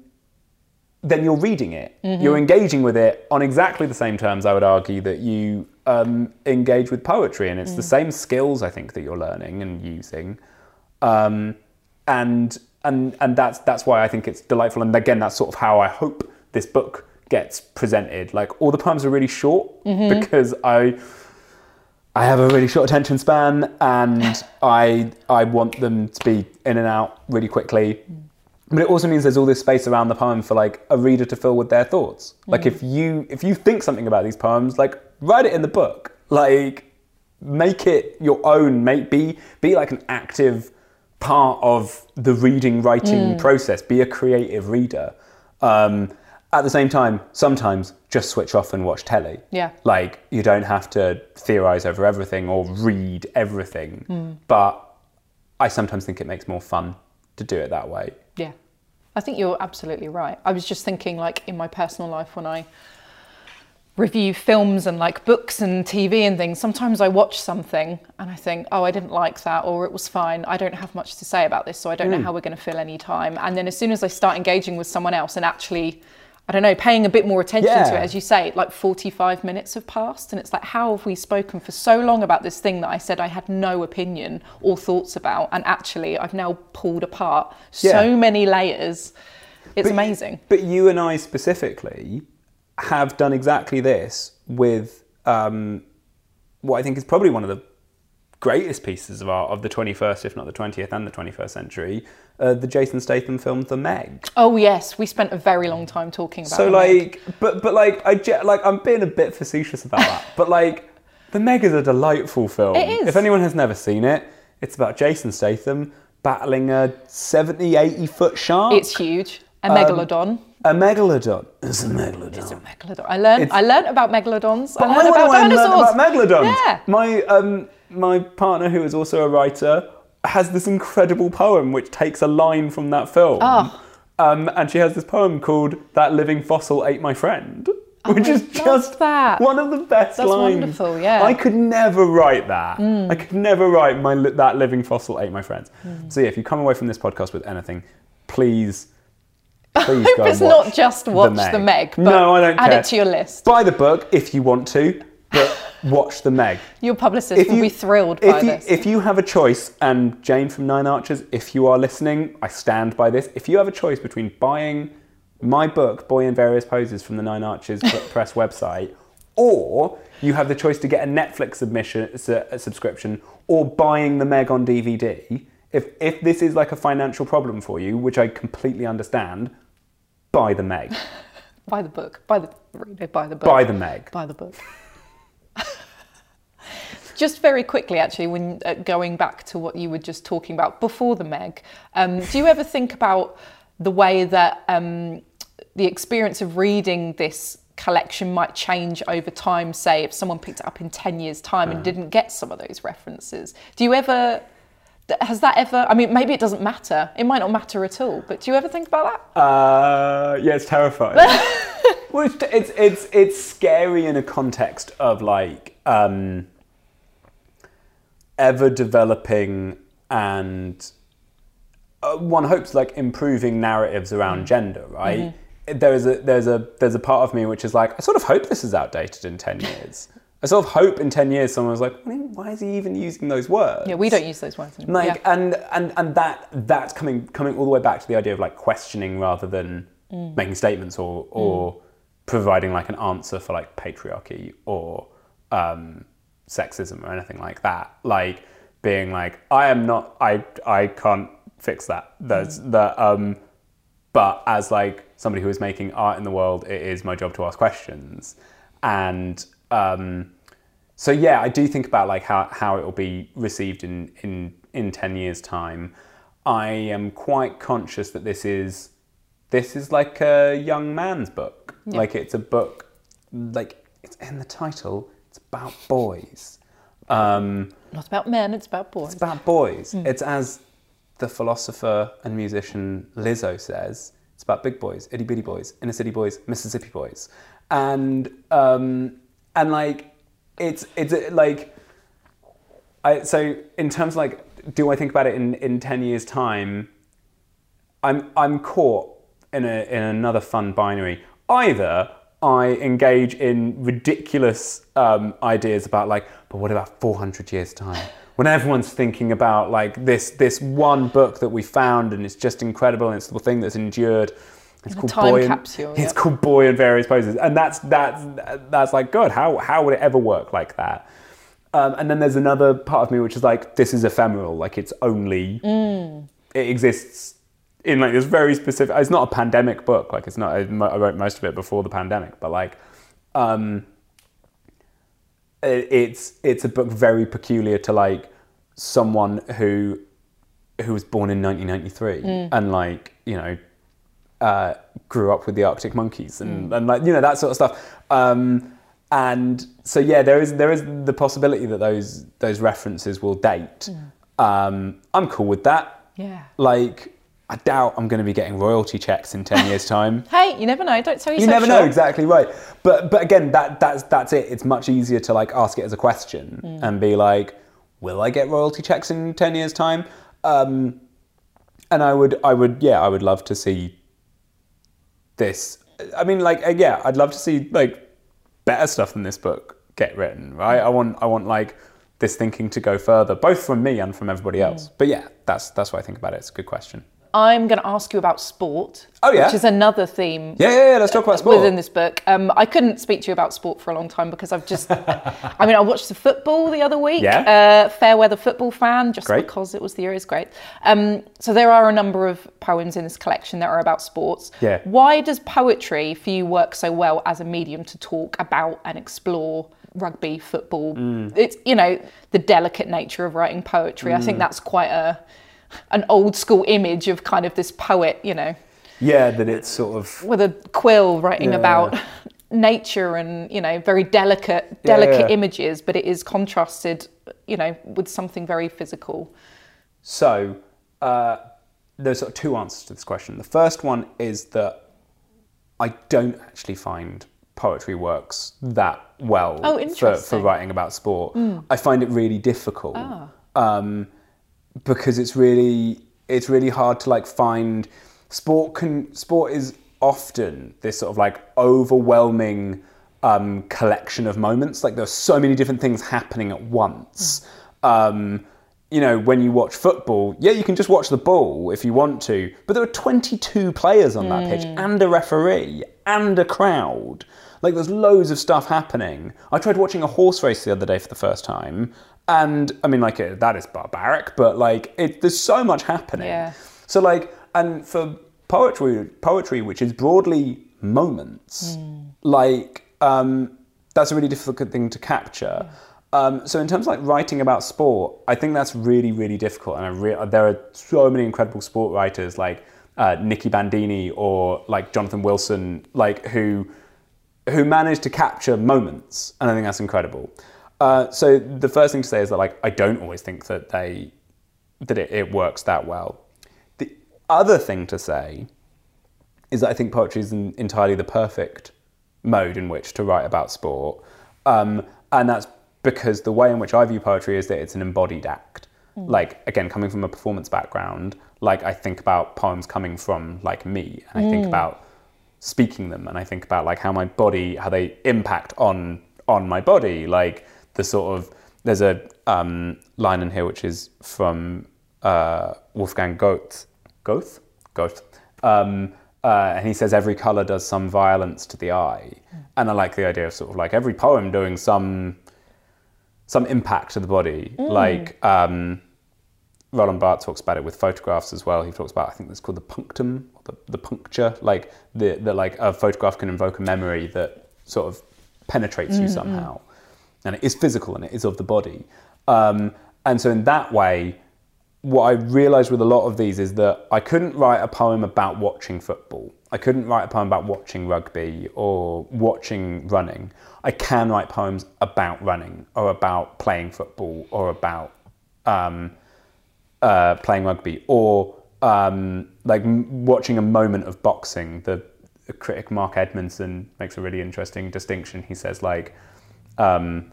Speaker 3: then you're reading it. You're engaging with it on exactly the same terms, I would argue, that you um, engage with poetry. And it's the same skills, I think, that you're learning and using. Um, and and and that's that's why I think it's delightful. And again, that's sort of how I hope this book gets presented. Like all the poems are really short because I I have a really short attention span and I I want them to be in and out really quickly. But it also means there's all this space around the poem for like a reader to fill with their thoughts. Like if mm. you if you think something about these poems, like write it in the book. Like make it your own. Make be be like an active part of the reading writing mm. process. Be a creative reader. Um, at the same time, sometimes just switch off and watch telly.
Speaker 2: Yeah.
Speaker 3: Like you don't have to theorize over everything or read everything. Mm. But I sometimes think it makes more fun to do it that way.
Speaker 2: Yeah. I think you're absolutely right. I was just thinking, like, in my personal life, when I review films and like books and TV and things, sometimes I watch something and I think, oh, I didn't like that, or it was fine. I don't have much to say about this, so I don't know mm. how we're going to fill any time. And then as soon as I start engaging with someone else and actually, I don't know, paying a bit more attention to it, as you say, like 45 minutes have passed, and it's like, how have we spoken for so long about this thing that I said I had no opinion or thoughts about, and actually I've now pulled apart so
Speaker 3: Yeah.
Speaker 2: many layers. It's
Speaker 3: But-
Speaker 2: amazing.
Speaker 3: But you and I specifically have done exactly this with um, what I think is probably one of the greatest pieces of art of the 21st, if not the 20th and the 21st century, uh, the Jason Statham film The Meg.
Speaker 2: Oh yes, we spent a very long time talking about. It.
Speaker 3: So
Speaker 2: the Meg.
Speaker 3: like, but but like, I like I'm being a bit facetious about that, but like, The Meg is a delightful film.
Speaker 2: It is.
Speaker 3: If anyone has never seen it, it's about Jason Statham battling a 70, 80 foot shark.
Speaker 2: it's huge. A
Speaker 3: Um,
Speaker 2: megalodon.
Speaker 3: A megalodon. It's a megalodon.
Speaker 2: It's a megalodon. I learned.
Speaker 3: It's-
Speaker 2: I learned about megalodons.
Speaker 3: But
Speaker 2: I learned
Speaker 3: I
Speaker 2: about
Speaker 3: went and learned
Speaker 2: dinosaurs.
Speaker 3: about megalodons.
Speaker 2: Yeah.
Speaker 3: My um, my partner, who is also a writer, has this incredible poem which takes a line from that film.
Speaker 2: Oh.
Speaker 3: Um, and she has this poem called "That Living Fossil Ate My Friend," which is just
Speaker 2: that.
Speaker 3: one of the best
Speaker 2: That's
Speaker 3: lines.
Speaker 2: wonderful, yeah. Mm.
Speaker 3: I could never write that. I could never write my li- "That Living Fossil Ate My Friends."
Speaker 2: Mm.
Speaker 3: So yeah, if you come away from this podcast with anything, please. Please
Speaker 2: hope
Speaker 3: go
Speaker 2: it's not just watch The Meg, but
Speaker 3: no, I don't
Speaker 2: add
Speaker 3: care.
Speaker 2: it to your list.
Speaker 3: Buy the book if you want to, but watch the Meg.
Speaker 2: Your publicist will be thrilled by
Speaker 3: if you,
Speaker 2: this.
Speaker 3: If you have a choice, and Jane from Nine Arches, if you are listening, I stand by this. If you have a choice between buying my book, Boy in Various Poses, from the Nine Arches Press website, or you have the choice to get a Netflix submission, su- uh, a subscription, or buying the Meg on DVD. If, if this is like a financial problem for you, which I completely understand, buy the Meg.
Speaker 2: buy the book. Buy the read it, buy the book.
Speaker 3: Buy the Meg.
Speaker 2: Buy the book. just very quickly, actually, when uh, going back to what you were just talking about before the Meg, um, do you ever think about the way that um, the experience of reading this collection might change over time? Say, if someone picked it up in 10 years' time and didn't get some of those references, do you ever. Has that ever? I mean, maybe it doesn't matter. It might not matter at all. But do you ever think about that?
Speaker 3: Uh, yeah, it's terrifying. well, it's, it's it's it's scary in a context of like um, ever developing and uh, one hopes like improving narratives around gender, right? There is a there's a there's a part of me which is like I sort of hope this is outdated in ten years. I sort of hope in ten years someone was like, why is he even using those words?
Speaker 2: Yeah, we don't use those words anymore.
Speaker 3: like
Speaker 2: yeah.
Speaker 3: and and and that that's coming coming all the way back to the idea of like questioning rather than
Speaker 2: Mm.
Speaker 3: making statements or or providing like an answer for like patriarchy or um, sexism or anything like that like being like i am not i i can't fix that that's
Speaker 2: Mm.
Speaker 3: that um but as like somebody who is making art in the world it is my job to ask questions and um so yeah, I do think about like how, how it will be received in, in in ten years' time. I am quite conscious that this is this is like a young man's book. Like it's a book like it's in the title. It's about boys. Um,
Speaker 2: Not about men, it's about boys.
Speaker 3: it's about boys. It's as the philosopher and musician Lizzo says. It's about big boys, itty bitty boys, inner city boys, Mississippi boys, and um, and like it's it's uh, like I so in terms of like do I think about it in in ten years time? I'm I'm caught in a in another fun binary. Either I engage in ridiculous um, ideas about like, but what about 400 years time? When everyone's thinking about like this this one book that we found and it's just incredible and it's the thing that's endured. It's called
Speaker 2: time
Speaker 3: Boy in-
Speaker 2: capsule,
Speaker 3: It's
Speaker 2: yeah.
Speaker 3: called Boy in various poses, and that's that's that's like God. How how would it ever work like that? Um, and then there's another part of me which is like, this is ephemeral. Like it's only it exists in like this very specific. It's not a pandemic book. Like it's not. I wrote most of it before the pandemic, but like, um, it, it's it's a book very peculiar to like someone who who was born in 1993 and like you know uh, grew up with the Arctic Monkeys and, and like you know that sort of stuff. Um, and so yeah, there is there is the possibility that those those references will date. Um, I'm cool with that.
Speaker 2: Yeah.
Speaker 3: Like I doubt I'm going to be getting royalty checks in ten years' time.
Speaker 2: Hey, you never know. Don't tell sell
Speaker 3: You
Speaker 2: yourself
Speaker 3: never know exactly right, but but again, that that's that's it. It's much easier to like ask it as a question
Speaker 2: Mm.
Speaker 3: and be like, "Will I get royalty checks in ten years' time?" Um, and I would, I would, yeah, I would love to see this. I mean, like, uh, yeah, I'd love to see like better stuff than this book get written, right? I want, I want like this thinking to go further, both from me and from everybody
Speaker 2: Mm.
Speaker 3: else. But yeah, that's that's what I think about it. It's a good question.
Speaker 2: I'm going to ask you about sport.
Speaker 3: Oh, yeah?
Speaker 2: Which is another theme
Speaker 3: Yeah, yeah, yeah let's talk about sport.
Speaker 2: within this book. Um, I couldn't speak to you about sport for a long time because I've just, I mean, I watched the football the other week.
Speaker 3: Yeah.
Speaker 2: Uh, fair weather football fan, just
Speaker 3: Great.
Speaker 2: because it was the Euros. Great. Um, so there are a number of poems in this collection that are about sports.
Speaker 3: Yeah.
Speaker 2: Why does poetry for you work so well as a medium to talk about and explore? Rugby, football.
Speaker 3: Mm.
Speaker 2: It's you know the delicate nature of writing poetry. I
Speaker 3: Mm.
Speaker 2: think that's quite a an old school image of kind of this poet, you know,
Speaker 3: Yeah, that it's sort of
Speaker 2: with a quill writing
Speaker 3: Yeah.
Speaker 2: about nature and you know very delicate delicate
Speaker 3: yeah.
Speaker 2: images but it is contrasted you know with something very physical
Speaker 3: So, uh, there's sort of two answers to this question. The first one is that I don't actually find poetry works that well
Speaker 2: Oh,
Speaker 3: for, for. Writing about sport. I find it really difficult um, because it's really it's really hard to like find sport. Can sport is often this sort of like overwhelming um, collection of moments. Like there's so many different things happening at once. Um, you know, when you watch football, yeah, you can just watch the ball if you want to, but there are 22 players on that pitch and a referee and a crowd. Like there's loads of stuff happening. I tried watching a horse race the other day for the first time, and I mean, like uh, that is barbaric, but like it, there's so much happening.
Speaker 2: Yeah.
Speaker 3: So like, and for poetry, poetry which is broadly moments, like um, that's a really difficult thing to capture. Um, so in terms of like writing about sport, I think that's really really difficult, and I re- there are so many incredible sport writers like uh, Nicky Bandini or like Jonathan Wilson, like who who managed to capture moments, and I think that's incredible. Uh, so the first thing to say is that like I don't always think that they that it, it works that well. The other thing to say is that I think poetry is an, entirely the perfect mode in which to write about sport, um, and that's because the way in which I view poetry is that it's an embodied act. Like again, coming from a performance background, like I think about poems coming from like me, and I think about speaking them, and I think about like how my body, how they impact on on my body. Like the sort of there's a um, line in here which is from uh, Wolfgang Goethe. Goethe? Goethe. Um, uh, and he says every color does some violence to the eye. And I like the idea of sort of like every poem doing some some impact to the body. Like um, Roland Barthes talks about it with photographs as well. He talks about I think it's called the punctum, the, the puncture, like the, the like a photograph can invoke a memory that sort of penetrates you somehow, and it is physical and it is of the body. Um, and so in that way, what I realised with a lot of these is that I couldn't write a poem about watching football. I couldn't write a poem about watching rugby or watching running. I can write poems about running or about playing football or about um, uh, playing rugby or um, like watching a moment of boxing. The, the critic Mark Edmundson makes a really interesting distinction. He says like, um,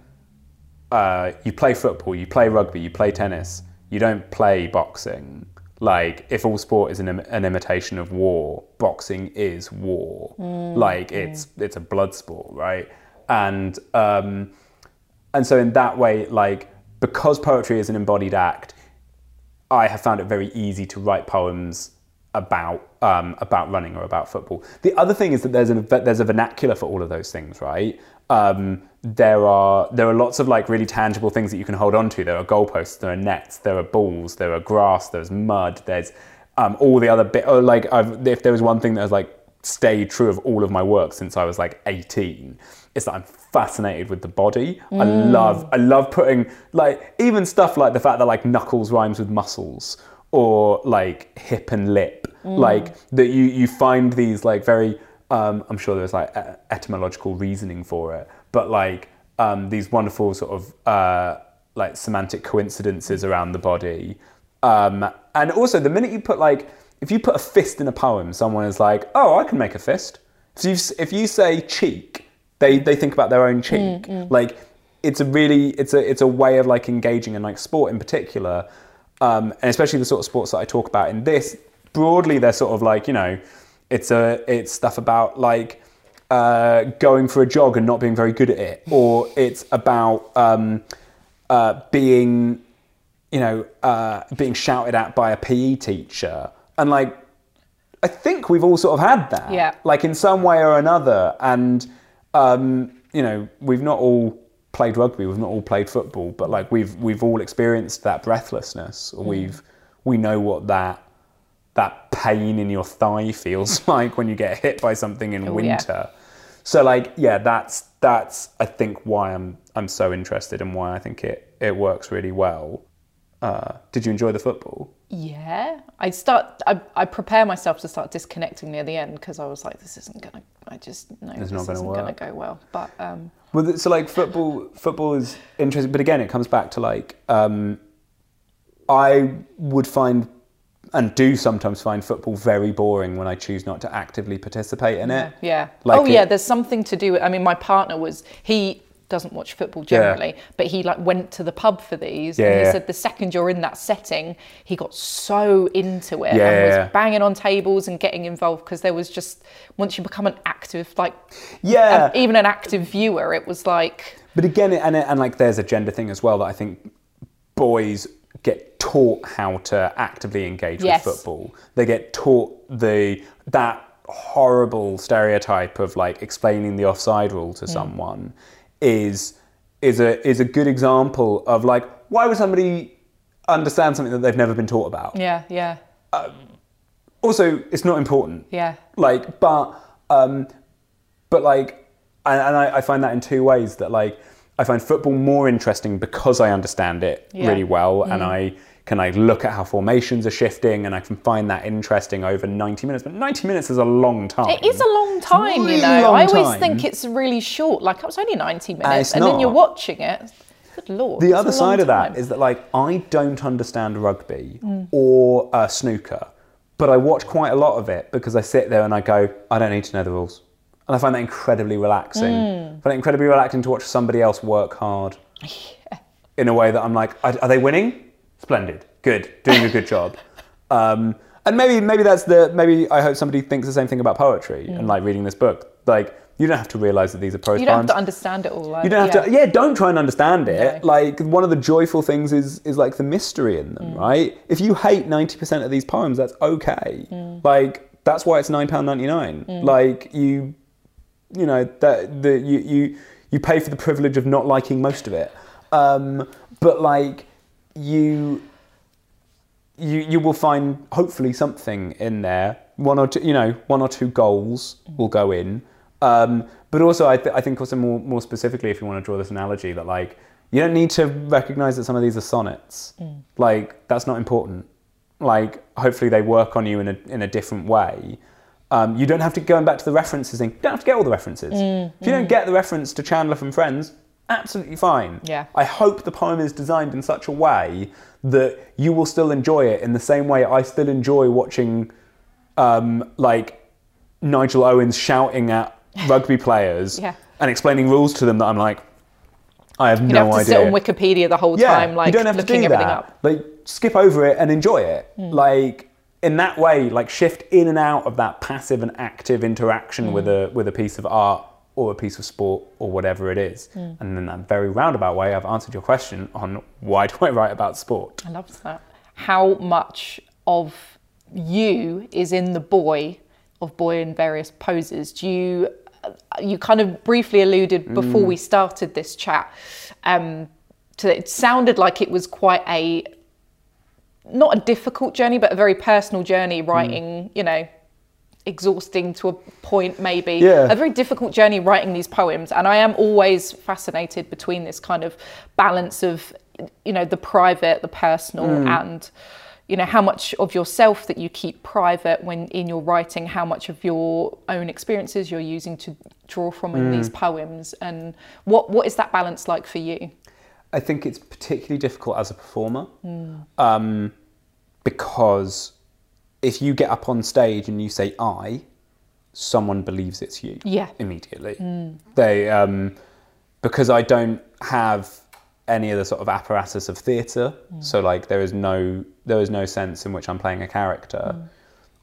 Speaker 3: uh, you play football, you play rugby, you play tennis, you don't play boxing. Like, if all sport is an, Im- an imitation of war, boxing is war. Like, it's it's a blood sport, right? And um, and so in that way, like, because poetry is an embodied act, I have found it very easy to write poems about um, about running or about football. The other thing is that there's a there's a vernacular for all of those things, right? Um, there are there are lots of like really tangible things that you can hold on to. There are goalposts, there are nets, there are balls, there are grass, there's mud, there's um, all the other bit. Oh, like I've, if there was one thing that was like stayed true of all of my work since I was like 18, it's that I'm fascinated with the body. I love I love putting like even stuff like the fact that like knuckles rhymes with muscles or like hip and lip. Like that you you find these like very um, I'm sure there's like etymological reasoning for it, but like um, these wonderful sort of uh, like semantic coincidences around the body. Um, and also, the minute you put like, if you put a fist in a poem, someone is like, oh, I can make a fist. So you, if you say cheek, they, they think about their own cheek. Like, it's a really, it's a, it's a way of like engaging in like sport in particular. Um, and especially the sort of sports that I talk about in this, broadly, they're sort of like, you know, it's a, it's stuff about like, uh, going for a jog and not being very good at it, or it's about um, uh, being, you know, uh, being shouted at by a PE teacher, and like, I think we've all sort of had that,
Speaker 2: Yeah.
Speaker 3: like in some way or another, and um, you know, we've not all played rugby, we've not all played football, but like we've we've all experienced that breathlessness, or we've we know what that that pain in your thigh feels like when you get hit by something in
Speaker 2: yeah.
Speaker 3: winter. So like yeah, that's that's I think why I'm I'm so interested and why I think it it works really well. Uh, did you enjoy the football?
Speaker 2: Yeah, I start. I, I prepare myself to start disconnecting near the end because I was like, this isn't gonna. I just know this
Speaker 3: not gonna
Speaker 2: isn't gonna go well. But um,
Speaker 3: Well, so like football, football is interesting, but again, it comes back to like um, I would find and do sometimes find football very boring when I choose not to actively participate in it.
Speaker 2: yeah.
Speaker 3: Like
Speaker 2: oh yeah,
Speaker 3: it-
Speaker 2: there's something to do. with I mean, my partner was he doesn't watch football generally, but he like went to the pub for these, and
Speaker 3: Yeah.
Speaker 2: he said the second you're in that setting, he got so into it
Speaker 3: Yeah,
Speaker 2: and was
Speaker 3: yeah.
Speaker 2: banging on tables and getting involved because there was just once you become an active like
Speaker 3: Yeah.
Speaker 2: a- even an active viewer, it was like
Speaker 3: But again, and and like there's a gender thing as well that I think boys get taught how to actively engage
Speaker 2: Yes.
Speaker 3: with football. They get taught the that horrible stereotype of like explaining the offside rule
Speaker 2: Mm.
Speaker 3: to someone is is a is a good example of like why would somebody understand something that they've never been taught about?
Speaker 2: yeah, yeah,
Speaker 3: Also, it's not important.
Speaker 2: yeah.
Speaker 3: like but um but like and, and I, I find that in two ways that like i find football more interesting because i understand it
Speaker 2: Yeah.
Speaker 3: really well and i can I look at how formations are shifting and i can find that interesting over 90 minutes but 90 minutes is a long time
Speaker 2: It is a long time,
Speaker 3: really
Speaker 2: you know.
Speaker 3: long
Speaker 2: I always
Speaker 3: time.
Speaker 2: think it's really short. Like it was only 90 minutes,
Speaker 3: it's
Speaker 2: and then you're watching it. Good lord.
Speaker 3: the other side of that
Speaker 2: time.
Speaker 3: is that like i don't understand rugby
Speaker 2: Mm.
Speaker 3: or uh, snooker but i watch quite a lot of it because i sit there and i go i don't need to know the rules and i find that incredibly relaxing
Speaker 2: Mm.
Speaker 3: I find it incredibly relaxing to watch somebody else work hard in a way that i'm like are, are they winning splendid good doing a good job um, and maybe maybe that's the maybe i hope somebody thinks the same thing about poetry
Speaker 2: Mm.
Speaker 3: and like reading this book like You don't have to realize that these are prose
Speaker 2: You don't have
Speaker 3: poems.
Speaker 2: to understand it all. Like,
Speaker 3: You don't have to. Yeah, don't try and understand it.
Speaker 2: No.
Speaker 3: Like one of the joyful things is is like the mystery in them,
Speaker 2: Mm.
Speaker 3: right? If you hate ninety percent of these poems, that's okay.
Speaker 2: Mm.
Speaker 3: Like that's why it's nine pound ninety nine. Like you, you know that the you you you pay for the privilege of not liking most of it. Um, but like you you you will find hopefully something in there. One or two, you know, one or two goals will go in. Um, but also, I, th- I think also more more specifically, if you want to draw this analogy, that like you don't need to recognize that some of these are sonnets. Like that's not important. Like hopefully they work on you in a in a different way. Um, you don't have to go back to the references. And you don't have to get all the references. If you don't get the reference to Chandler from Friends, absolutely fine.
Speaker 2: Yeah.
Speaker 3: I hope the poem is designed in such a way that you will still enjoy it in the same way I still enjoy watching, um, like Nigel Owens shouting at rugby players
Speaker 2: Yeah.
Speaker 3: and explaining rules to them that I'm like, I have
Speaker 2: You
Speaker 3: no
Speaker 2: have to
Speaker 3: idea.
Speaker 2: sit on Wikipedia the whole
Speaker 3: yeah,
Speaker 2: time, like
Speaker 3: you don't have to
Speaker 2: looking
Speaker 3: do
Speaker 2: everything
Speaker 3: that.
Speaker 2: up.
Speaker 3: Like skip over it and enjoy it.
Speaker 2: Hmm.
Speaker 3: Like in that way, like shift in and out of that passive and active interaction with
Speaker 2: Hmm.
Speaker 3: a with a piece of art or a piece of sport or whatever it is.
Speaker 2: Hmm.
Speaker 3: And in that very roundabout way, I've answered your question on why do I write about sport.
Speaker 2: I love that. How much of you is in the boy of boy in various poses? Do you you kind of briefly alluded before we started this chat um, to it sounded like it was quite a not a difficult journey, but a very personal journey writing. You know. Exhausting to a point, maybe.
Speaker 3: Yeah.
Speaker 2: A very difficult journey writing these poems, and I am always fascinated between this kind of balance of, you know, the private, the personal, mm. and you know how much of yourself that you keep private when in your writing, how much of your own experiences you're using to draw from in these mm. poems, and what what is that balance like for you?
Speaker 3: I think it's particularly difficult as a performer mm. um, because if you get up on stage and you say I, someone believes it's you
Speaker 2: Yeah.
Speaker 3: immediately. Mm. They um, because I don't have any of the sort of apparatus of theatre, mm. so like there is no there is no sense in which I'm playing a character, mm.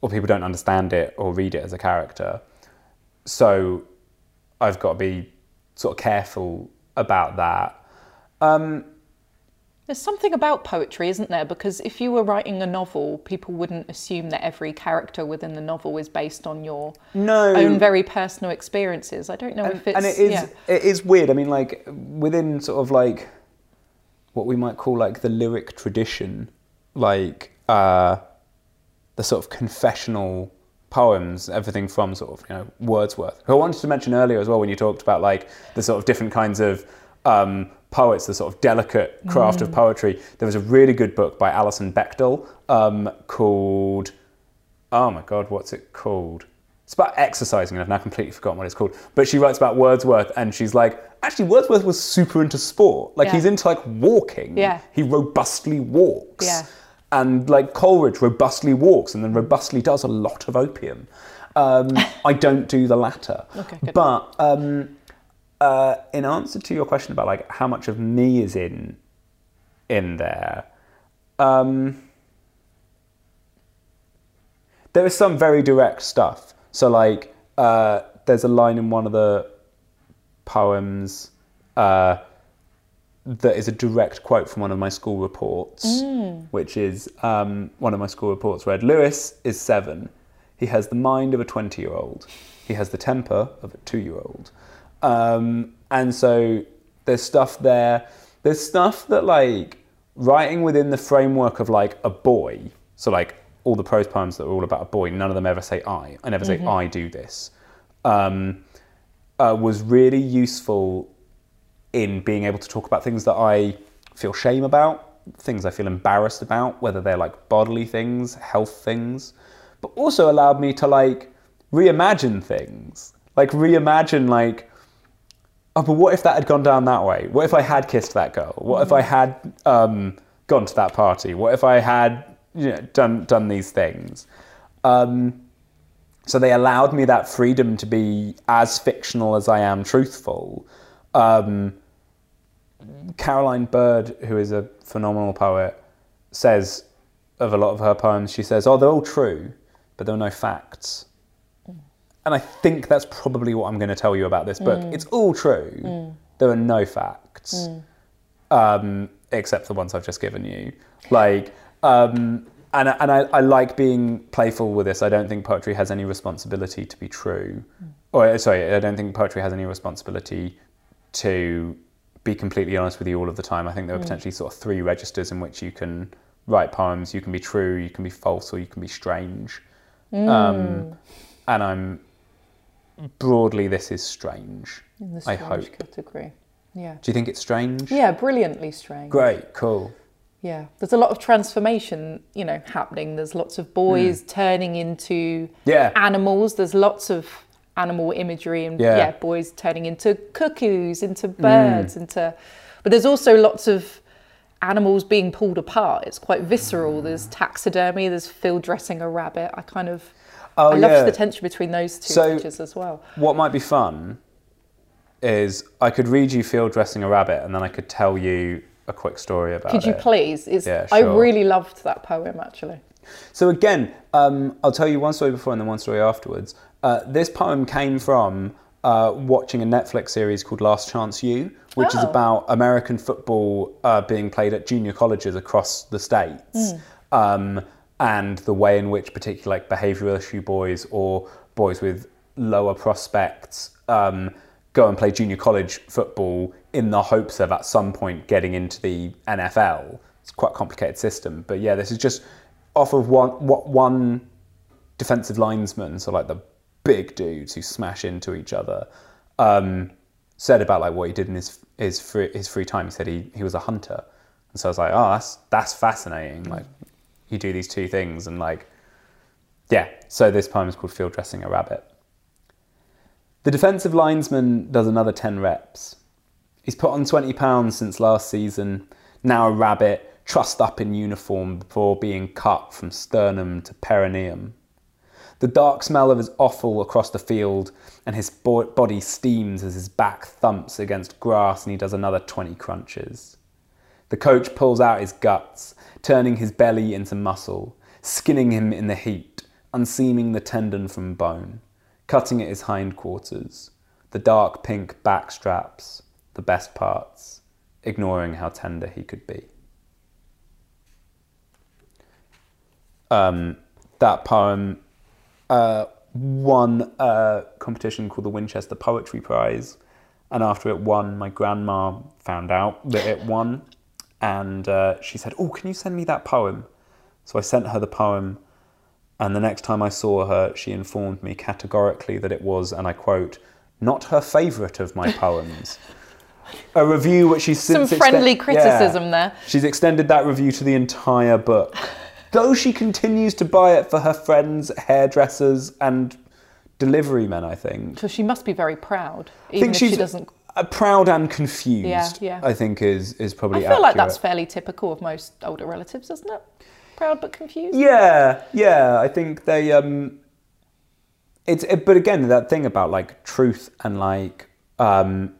Speaker 3: or people don't understand it or read it as a character. So I've got to be sort of careful about that.
Speaker 2: Um, There's something about poetry, isn't there? Because if you were writing a novel, people wouldn't assume that every character within the novel is based on your
Speaker 3: No.
Speaker 2: own very personal experiences. I don't know if it's
Speaker 3: and it is
Speaker 2: yeah.
Speaker 3: it is weird. I mean, like within sort of like what we might call like the lyric tradition, like uh, the sort of confessional poems, everything from sort of you know Wordsworth, who I wanted to mention earlier as well when you talked about like the sort of different kinds of um, poets, the sort of delicate craft of poetry. There was a really good book by Alison Bechdel um, called oh my god, what's it called? It's about exercising, and I've now completely forgotten what it's called. But she writes about Wordsworth, and she's like, actually, Wordsworth was super into sport. Like
Speaker 2: Yeah.
Speaker 3: he's into like walking.
Speaker 2: Yeah.
Speaker 3: He robustly walks.
Speaker 2: Yeah.
Speaker 3: And like Coleridge robustly walks, and then robustly does a lot of opium. Um, I don't do the latter.
Speaker 2: Okay.
Speaker 3: But um, uh, in answer to your question about like how much of me is in in there. Um, there is some very direct stuff. So, like, uh, there's a line in one of the poems uh, that is a direct quote from one of my school reports, which is um, one of my school reports read Lewis is seven. He has the mind of a 20 year old, he has the temper of a two year old. Um, and so there's stuff there. There's stuff that, like, writing within the framework of like a boy, so like all the prose poems that are all about a boy, none of them ever say I. I never say I do this. Um, uh, was really useful in being able to talk about things that I feel shame about, things I feel embarrassed about, whether they're like bodily things, health things, but also allowed me to like reimagine things, like reimagine like oh, but what if that had gone down that way? What if I had kissed that girl? What if I had um, gone to that party? What if I had you know, done done these things? Um, so they allowed me that freedom to be as fictional as I am truthful. Um, Caroline Bird, who is a phenomenal poet, says of a lot of her poems, she says, "Oh, they're all true, but there are no facts." And I think that's probably what I'm going to tell you about this book. Mm. It's all true. Mm. There are no facts, mm. um, except the ones I've just given you. Like, um, and and I, I like being playful with this. I don't think poetry has any responsibility to be true, or uh, sorry, I don't think poetry has any responsibility to be completely honest with you all of the time. I think there are potentially sort of three registers in which you can write poems. You can be true, you can be false, or you can be strange. Um, and I'm broadly, this is strange.
Speaker 2: In the
Speaker 3: I hope.
Speaker 2: category. Yeah.
Speaker 3: Do you think it's strange?
Speaker 2: Yeah, brilliantly strange.
Speaker 3: Great, cool.
Speaker 2: Yeah, there's a lot of transformation, you know, happening. There's lots of boys hmm. turning into
Speaker 3: Yeah.
Speaker 2: animals. There's lots of animal imagery and
Speaker 3: Yeah.
Speaker 2: yeah. boys turning into cuckoos, into hmm. birds, into. But there's also lots of animals being pulled apart. It's quite visceral. There's taxidermy. There's field dressing a rabbit. I kind of.
Speaker 3: Oh,
Speaker 2: I love
Speaker 3: yeah.
Speaker 2: the tension between those two
Speaker 3: So-
Speaker 2: images as well.
Speaker 3: What might be fun is I could read you field dressing a rabbit and then I could tell you a quick story about it.
Speaker 2: Could you
Speaker 3: it.
Speaker 2: please? It's,
Speaker 3: Yeah,
Speaker 2: I really loved that poem actually.
Speaker 3: So again, um, I'll tell you one story before and then one story afterwards. Uh, this poem came from uh, watching a Netflix series called Last Chance U, which is
Speaker 2: Oh.
Speaker 3: about American football uh, being played at junior colleges across the states, um, and the way in which particular like behavioural issue boys or boys with lower prospects um, go and play junior college football in the hopes of at some point getting into the NFL. It's quite a complicated system, but yeah, this is just off of one what one defensive linesman, so like the big dudes who smash into each other, um, said about like what he did in his his free, his free time. He said he, he was a hunter, and so I was like, oh, that's that's fascinating. Like you do these two things, and like yeah. So this poem is called Field Dressing a Rabbit. The defensive linesman does another ten reps. He's put on twenty pounds since last season. Now a rabbit, trussed up in uniform before being cut from sternum to perineum. The dark smell of his offal across the field, and his bo- body steams as his back thumps against grass and he does another 20 crunches. The coach pulls out his guts, turning his belly into muscle, skinning him in the heat, unseaming the tendon from bone, cutting at his hindquarters, the dark pink back straps, the best parts, ignoring how tender he could be. Um, that poem uh, won a competition called the Winchester Poetry Prize. And after it won, my grandma found out that it won. And uh, she said, Oh, can you send me that poem? So I sent her the poem. And the next time I saw her, she informed me categorically that it was, and I quote, not her favourite of my poems. A review which she's
Speaker 2: Some friendly
Speaker 3: extend-
Speaker 2: criticism
Speaker 3: Yeah.
Speaker 2: there.
Speaker 3: She's extended that review to the entire book. Though she continues to buy it for her friends, hairdressers, and delivery men, I think.
Speaker 2: So she must be very proud, even
Speaker 3: think
Speaker 2: if she doesn't.
Speaker 3: Uh, proud and confused.
Speaker 2: Yeah, yeah.
Speaker 3: I think is is probably.
Speaker 2: I feel like that's fairly typical of most older relatives, isn't it? Proud but confused.
Speaker 3: Yeah, yeah. I think they. um It's it, but again that thing about like truth and like um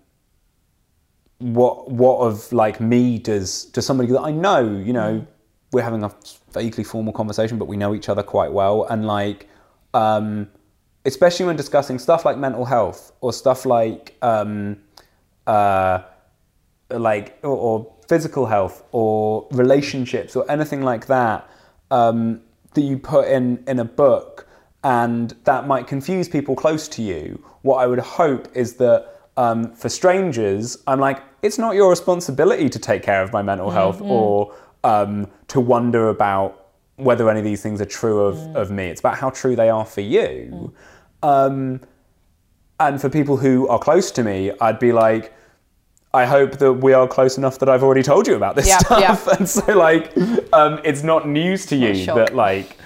Speaker 3: what what of like me does does somebody that I know you know we're having a vaguely formal conversation but we know each other quite well and like um especially when discussing stuff like mental health or stuff like um uh like or, or physical health or relationships or anything like that um, that you put in in a book and that might confuse people close to you. What i would hope is that um, for strangers i'm like it's not your responsibility to take care of my mental health or um, to wonder about whether any of these things are true of, of me. It's about how true they are for you. Um, and for people who are close to me i'd be like I hope that we are close enough that I've already told you about this
Speaker 2: Yeah,
Speaker 3: stuff,
Speaker 2: yeah.
Speaker 3: and so like, um, it's not news to you that like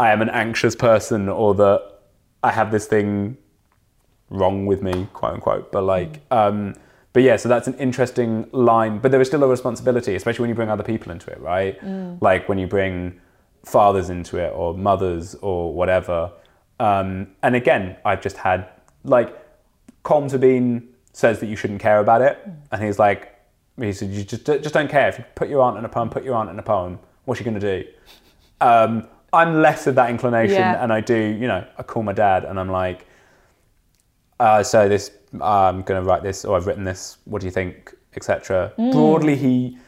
Speaker 3: I am an anxious person or that I have this thing wrong with me, quote unquote. But like,
Speaker 2: Mm.
Speaker 3: um, but yeah, so that's an interesting line. But there is still a responsibility, especially when you bring other people into it, right?
Speaker 2: Mm.
Speaker 3: Like when you bring fathers into it or mothers or whatever. Um, and again, I've just had like comms have Sabine says that you shouldn't care about it, and he's like, he said, you just just don't care. If you put your aunt in a poem, put your aunt in a poem. What's she gonna do? Um, I'm less of that inclination,
Speaker 2: Yeah.
Speaker 3: and I do, you know, I call my dad, and I'm like, uh, so this I'm going to write this or I've written this. What do you think, etc. Broadly, he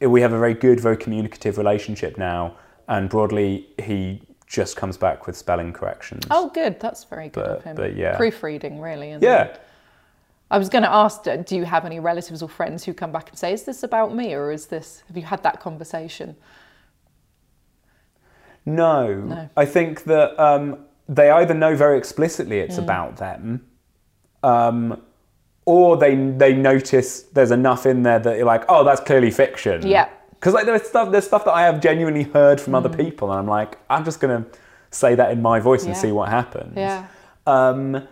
Speaker 3: we have a very good, very communicative relationship now, and broadly he just comes back with spelling corrections.
Speaker 2: Oh, good. That's very good
Speaker 3: But-
Speaker 2: of him.
Speaker 3: but yeah.
Speaker 2: Proofreading, really. isn't
Speaker 3: yeah.
Speaker 2: it? I was going to ask, do do you have any relatives or friends who come back and say, is this about me or is this, have you had that conversation?
Speaker 3: No.
Speaker 2: No.
Speaker 3: I think that um, they either know very explicitly
Speaker 2: Mm.
Speaker 3: it's about them, um, or they they notice there's enough in there that you're like, oh, that's clearly fiction.
Speaker 2: Yeah.
Speaker 3: Because like there's stuff there's stuff that I have genuinely heard from
Speaker 2: Mm.
Speaker 3: other people, and I'm like, I'm just gonna say that in my voice and
Speaker 2: Yeah.
Speaker 3: see what happens.
Speaker 2: Yeah.
Speaker 3: Um,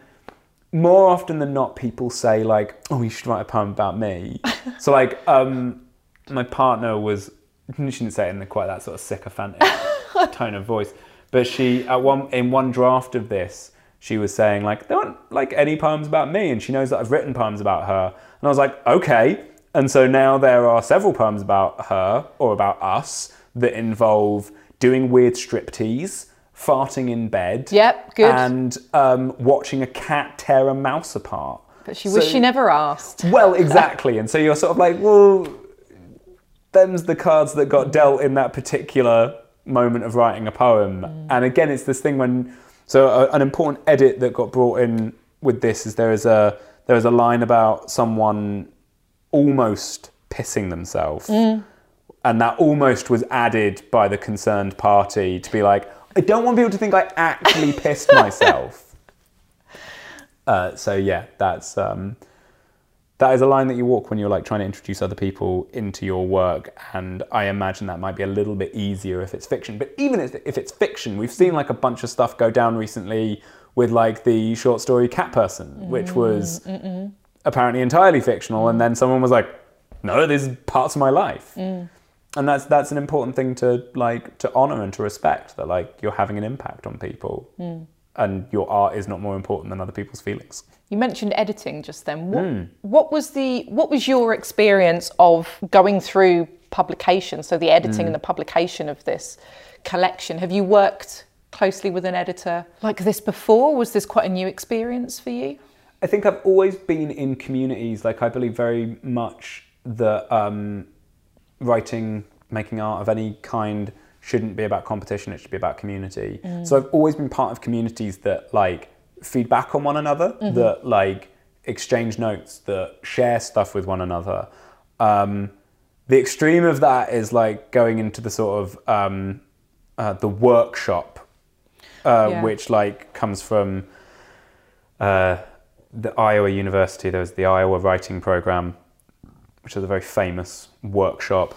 Speaker 3: more often than not, people say like, "Oh, you should write a poem about me." so like, um, my partner was she didn't say it in the, quite that sort of sycophantic tone of voice, but she at one in one draft of this, she was saying like, "There aren't like any poems about me," and she knows that I've written poems about her, and I was like, "Okay." And so now there are several poems about her or about us that involve doing weird striptease, farting in bed,
Speaker 2: Yep, good.
Speaker 3: and um, watching a cat tear a mouse apart.
Speaker 2: But she wished
Speaker 3: So-
Speaker 2: she never asked.
Speaker 3: Well, exactly. and so you're sort of like, well, them's the cards that got dealt in that particular moment of writing a poem.
Speaker 2: Mm.
Speaker 3: And again, it's this thing when so a, an important edit that got brought in with this is there is a there is a line about someone almost pissing themselves.
Speaker 2: Mm.
Speaker 3: And that almost was added by the concerned party to be like, I don't want people to think I actually pissed myself. Uh, so yeah, that's um, that is a line that you walk when you're like trying to introduce other people into your work, and I imagine that might be a little bit easier if it's fiction. But even if, if it's fiction, we've seen like a bunch of stuff go down recently with like the short story Cat Person, which was apparently entirely fictional, and then someone was like, "No, this is parts of my life." And that's that's an important thing to like to honor and to respect that like you're having an impact on people, and your art is not more important than other people's feelings.
Speaker 2: You mentioned editing just then. What,
Speaker 3: Hmm.
Speaker 2: what was the what was your experience of going through publication? So the editing
Speaker 3: Hmm.
Speaker 2: and the publication of this collection. Have you worked closely with an editor like this before? Was this quite a new experience for you?
Speaker 3: I think I've always been in communities. Like I believe very much that um, writing, making art of any kind shouldn't be about competition. It should be about community. So I've always been part of communities that like feedback on one another, that like exchange notes, that share stuff with one another. Um, the extreme of that is like going into the sort of um, uh, the workshop, uh,
Speaker 2: Yeah.
Speaker 3: which like comes from uh, the Iowa University. There was the Iowa Writing Program, which is a very famous workshop.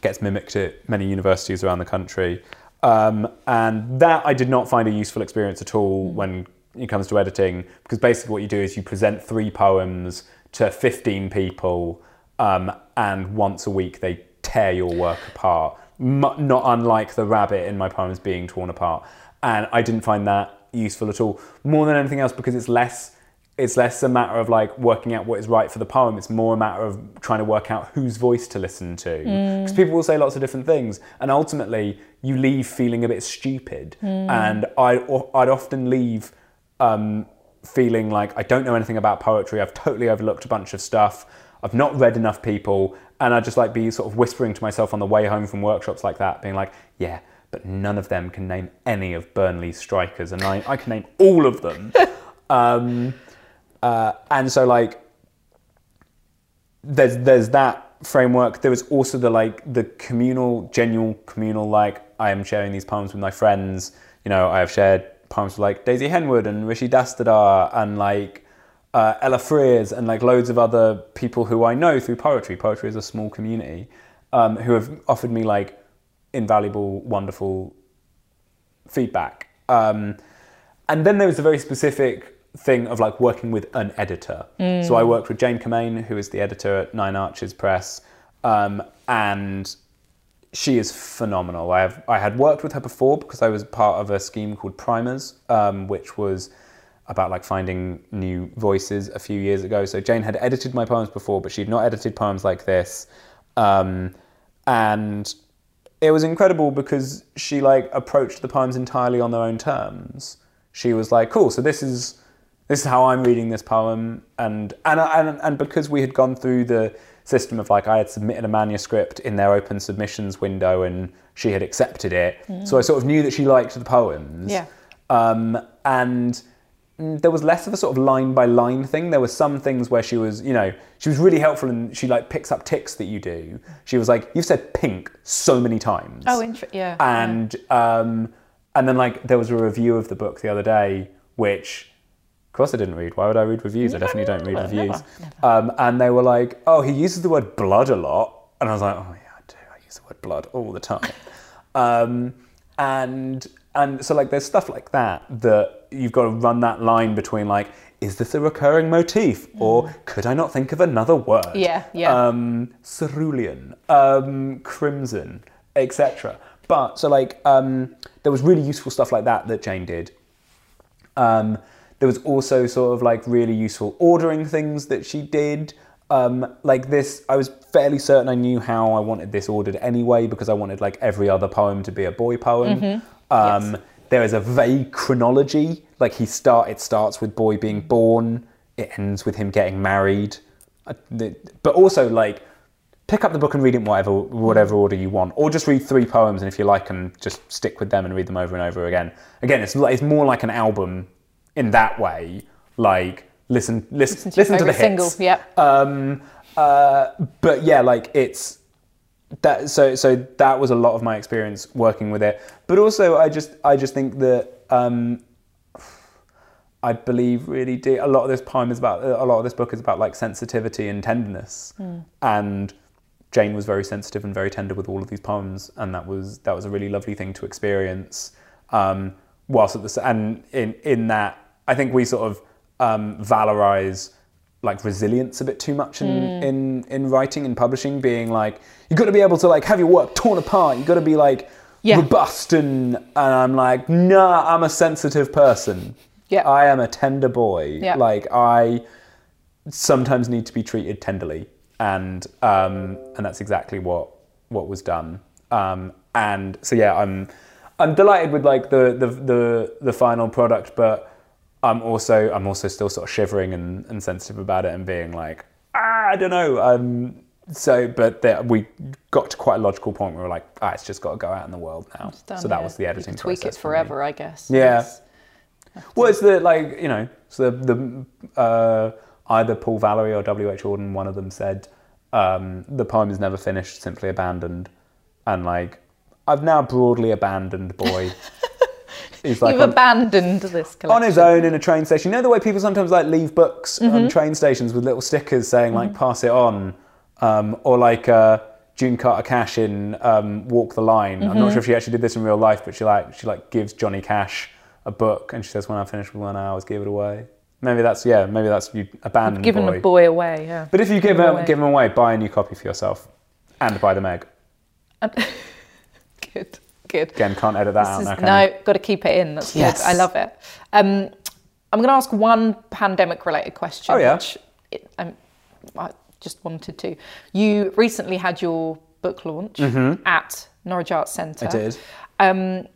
Speaker 3: Gets mimicked at many universities around the country, um, and that I did not find a useful experience at all when it comes to editing. Because basically, what you do is you present three poems to fifteen people, um, and once a week they tear your work apart. M- not unlike the rabbit in my poems being torn apart, and I didn't find that useful at all. More than anything else, because it's less it's less a matter of like working out what is right for the poem. It's more a matter of trying to work out whose voice to listen to. Because people will say lots of different things, and ultimately you leave feeling a bit stupid. And I, I'd often leave um, feeling like I don't know anything about poetry. I've totally overlooked a bunch of stuff. I've not read enough people, and I just like be sort of whispering to myself on the way home from workshops like that, being like, yeah. But none of them can name any of Burnley's strikers, and I, I can name all of them. um, uh, and so like there's there's that framework. There was also the like the communal genuine communal like i am sharing these poems with my friends. You know i have shared poems with like daisy henwood and rishi dastidar and like uh, ella frears and like loads of other people who i know through poetry. Poetry is a small community um, who have offered me like invaluable wonderful feedback. Um, and then there was a very specific thing of like working with an editor. So I worked with Jane Commane, who is the editor at Nine Arches Press, um, and she is phenomenal. I have I had worked with her before because I was part of a scheme called Primers, um, which was about like finding new voices a few years ago. So Jane had edited my poems before, but she'd not edited poems like this, um, and it was incredible because she like approached the poems entirely on their own terms. She was like, "Cool, so this is this is how I'm reading this poem, and and and and because we had gone through the system of like I had submitted a manuscript in their open submissions window, and she had accepted it, so I sort of knew that she liked the poems.
Speaker 2: Yeah.
Speaker 3: Um, and mm, there was less of a sort of line by line thing. There were some things where she was, you know, she was really helpful and she like picks up ticks that you do. She was like, "You've said pink so many times."
Speaker 2: Oh, inter- yeah.
Speaker 3: and um, and then like there was a review of the book the other day, which course I didn't read. Why would I read reviews? I definitely don't read reviews. Um, and they were like, "Oh, he uses the word blood a lot," and I was like, "Oh yeah, I do. I use the word blood all the time." um, and and so like there's stuff like that that you've got to run that line between like, is this a recurring motif, or could I not think of another word?
Speaker 2: Mm. Yeah, yeah.
Speaker 3: um, cerulean, um, crimson, etc. But so like um, there was really useful stuff like that that Jane did. Um, there was also sort of like really useful ordering things that she did. Um, like this, I was fairly certain I knew how I wanted this ordered anyway because I wanted like every other poem to be a boy poem. Um,
Speaker 2: Yes.
Speaker 3: There is a vague chronology. Like he start, it starts with boy being born. It ends with him getting married. Uh, But also like pick up the book and read it in whatever whatever order you want, or just read three poems and if you like them, just stick with them and read them over and over again. Again, it's it's more like an album in that way. Like listen listen listen,
Speaker 2: your
Speaker 3: to the hits.
Speaker 2: single, yep.
Speaker 3: Um, uh, but yeah, like it's that. So so that was a lot of my experience working with it. But also, I just I just think that. Um, I believe really deep. A lot of this poem is about a lot of this book is about like sensitivity and tenderness, and Jane was very sensitive and very tender with all of these poems, and that was that was a really lovely thing to experience. Um, whilst at the and in in that, I think we sort of um, valorize like resilience a bit too much in, in in writing and publishing, being like you've got to be able to like have your work torn apart. You've got to be like
Speaker 2: Yeah.
Speaker 3: robust and and I'm like, nah, I'm a sensitive person.
Speaker 2: Yeah.
Speaker 3: I am a tender boy.
Speaker 2: Yeah.
Speaker 3: Like I sometimes need to be treated tenderly, and um, and that's exactly what what was done. Um, and so yeah, I'm I'm delighted with like the the the, the final product, but I'm also I'm also still sort of shivering and, and sensitive about it and being like ah, I don't know. Um, so, but there, we got to quite a logical point where we we're like, ah, it's just got to go out in the world now. So that
Speaker 2: yeah.
Speaker 3: was the
Speaker 2: You
Speaker 3: editing
Speaker 2: can tweak
Speaker 3: process
Speaker 2: it
Speaker 3: for
Speaker 2: forever, I guess.
Speaker 3: Yeah.
Speaker 2: Yes.
Speaker 3: Well, it's the like you know, so the, the uh, either Paul Valery or W. H. Auden, one of them said um, the poem is never finished, simply abandoned, and like I've now broadly abandoned boy. He's like
Speaker 2: You've
Speaker 3: on,
Speaker 2: abandoned this collection.
Speaker 3: on his own in a train station. You know the way people sometimes like leave books
Speaker 2: Mm-hmm.
Speaker 3: on train stations with little stickers saying like "pass it on," um, or like. Uh, June Carter Cash in um, Walk the Line. I'm
Speaker 2: Mm-hmm.
Speaker 3: not sure if she actually did this in real life, but she like she like gives Johnny Cash a book and she says, "When I finish with one, I always give it away." Maybe that's yeah. Maybe that's you abandoned
Speaker 2: Given
Speaker 3: boy.
Speaker 2: a boy away, yeah.
Speaker 3: But if you give
Speaker 2: Give
Speaker 3: them
Speaker 2: away.
Speaker 3: give them away, buy a new copy for yourself, and buy the Meg.
Speaker 2: Good, good.
Speaker 3: Again, can't edit that out
Speaker 2: This
Speaker 3: now.
Speaker 2: is-
Speaker 3: Can
Speaker 2: no, got to keep it in. That's
Speaker 3: Yes.
Speaker 2: good. I love it. Um, I'm going to ask one pandemic-related question.
Speaker 3: Oh, yeah.
Speaker 2: Which it, I just wanted to. You recently had your book launch at Norwich Arts Centre.
Speaker 3: Mm-hmm. I did.
Speaker 2: Um,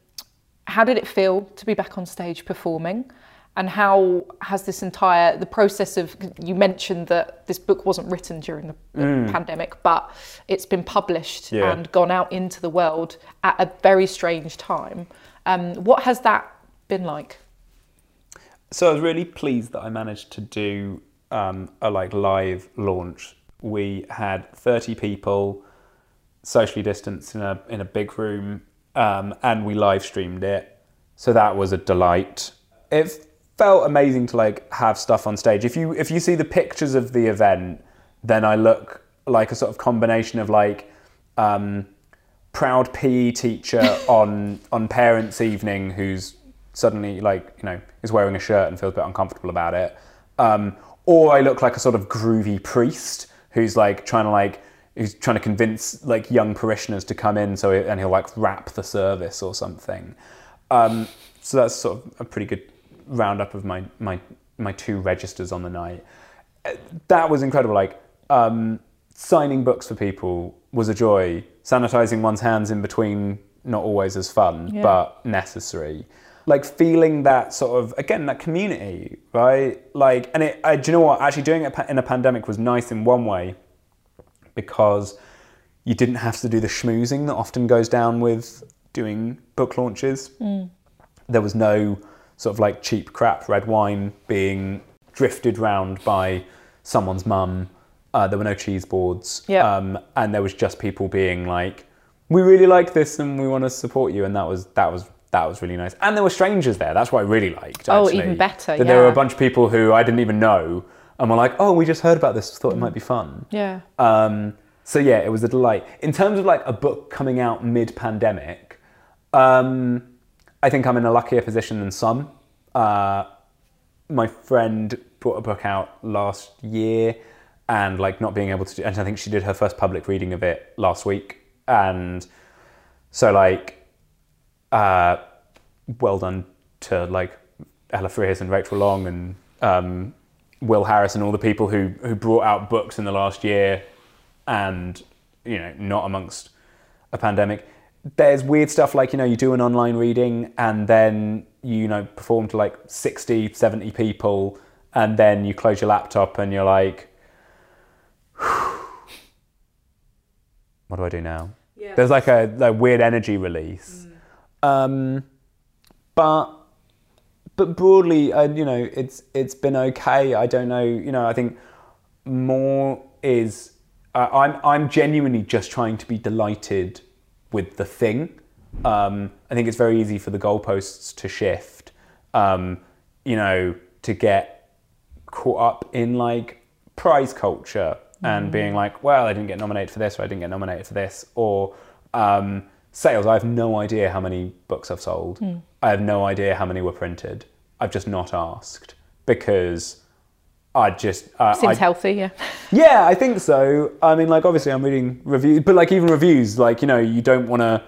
Speaker 2: how did it feel to be back on stage performing? And how has this entire the process of you mentioned that this book wasn't written during the the pandemic, but it's been published
Speaker 3: Mm. Yeah.
Speaker 2: and gone out into the world at a very strange time. Um, what has that been like?
Speaker 3: So I was really pleased that I managed to do um, a like live launch. We had 30 people, socially distanced in a in a big room, um, and we live streamed it. So that was a delight. It felt amazing to like have stuff on stage. If you if you see the pictures of the event, then I look like a sort of combination of like um, proud PE teacher on on parents' evening who's suddenly like you know is wearing a shirt and feels a bit uncomfortable about it, um, or I look like a sort of groovy priest who's like trying to like who's trying to convince like young parishioners to come in so and he'll like wrap the service or something. Um, so that's sort of a pretty good roundup of my my my two registers on the night that was incredible. Like um, signing books for people was a joy. Sanitizing one's hands in between, not always as fun,
Speaker 2: Yeah.
Speaker 3: but necessary. like feeling that sort of again that community, right? Like, and it. I, do you know what? Actually, doing it in a pandemic was nice in one way because you didn't have to do the schmoozing that often goes down with doing book launches. There was no sort of like cheap crap red wine being drifted round by someone's mum. Uh, there were no cheese boards.
Speaker 2: Yeah.
Speaker 3: Um, and there was just people being like, "We really like this, and we want to support you." And that was that was that was really nice. And there were strangers there. That's what I really liked.
Speaker 2: Oh, even better,
Speaker 3: That there were a bunch of people who I didn't even know, and were like, "Oh, we just heard about this. Thought it might be fun."
Speaker 2: Yeah.
Speaker 3: Um, so yeah, it was a delight. In terms of like a book coming out mid-pandemic, um, I think I'm in a luckier position than some. Uh, my friend brought a book out last year, and like not being able to, do, and I think she did her first public reading of it last week, and so like, uh, well done to like Ella Frears and Rachel Long and um, Will Harris and all the people who who brought out books in the last year, and you know not amongst a pandemic. There's weird stuff like you know you do an online reading and then you know perform to like 60, 70 people, and then you close your laptop and you're like, what do I do now? There's like a, a weird energy release. Um, but but broadly, uh, you know, it's it's been okay. I don't know. You know, I think more is uh, I'm I'm genuinely just trying to be delighted with the thing. Um, I think it's very easy for the goalposts to shift. Um, you know, to get caught up in like prize culture and being like, well, I didn't get nominated for this, or I didn't get nominated for this, or um, sales. I have no idea how many books I've sold. I have no idea how many were printed. I've just not asked because I just uh,
Speaker 2: Seems
Speaker 3: I,
Speaker 2: healthy, yeah.
Speaker 3: yeah, I think so. I mean, like obviously I'm reading reviews, but like even reviews, like you know, you don't want to.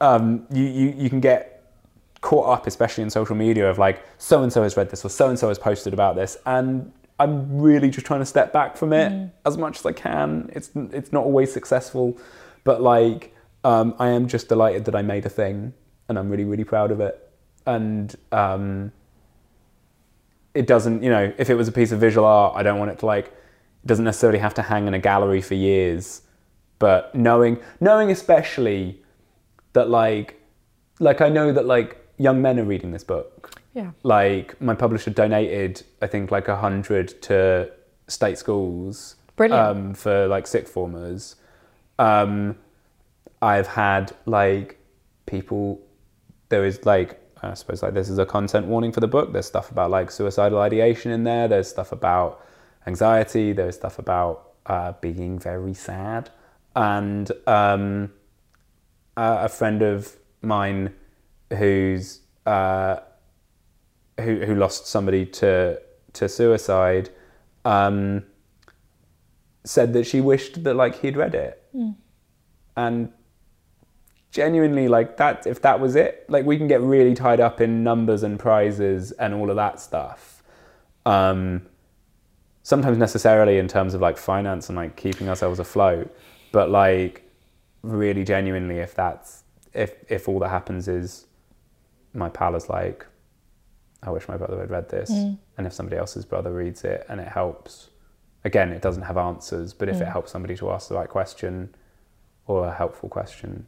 Speaker 3: Um, you, you you can get caught up, especially in social media, of like so and so has read this or so and so has posted about this, and I'm really just trying to step back from it as much as I can. It's it's not always successful, but like um, I am just delighted that I made a thing, and I'm really really proud of it, and. Um, it doesn't, you know, if it was a piece of visual art, I don't want it to like, it doesn't necessarily have to hang in a gallery for years. But knowing, knowing especially that like, like I know that like young men are reading this book.
Speaker 2: Yeah.
Speaker 3: Like my publisher donated, I think like a hundred to state schools.
Speaker 2: Brilliant.
Speaker 3: Um, for like sixth formers. Um, I've had like people there is like I suppose like this is a content warning for the book. There's stuff about like suicidal ideation in there. There's stuff about anxiety. There's stuff about uh, being very sad. And um, a a friend of mine who's uh, who who lost somebody to to suicide um, said that she wished that like he'd read it. And genuinely like that if that was it like we can get really tied up in numbers and prizes and all of that stuff um sometimes necessarily in terms of like finance and like keeping ourselves afloat. But like really genuinely if that's if if all that happens is my pal is like i wish my brother had read this and if somebody else's brother reads it and it helps again it doesn't have answers but if it helps somebody to ask the right question or a helpful question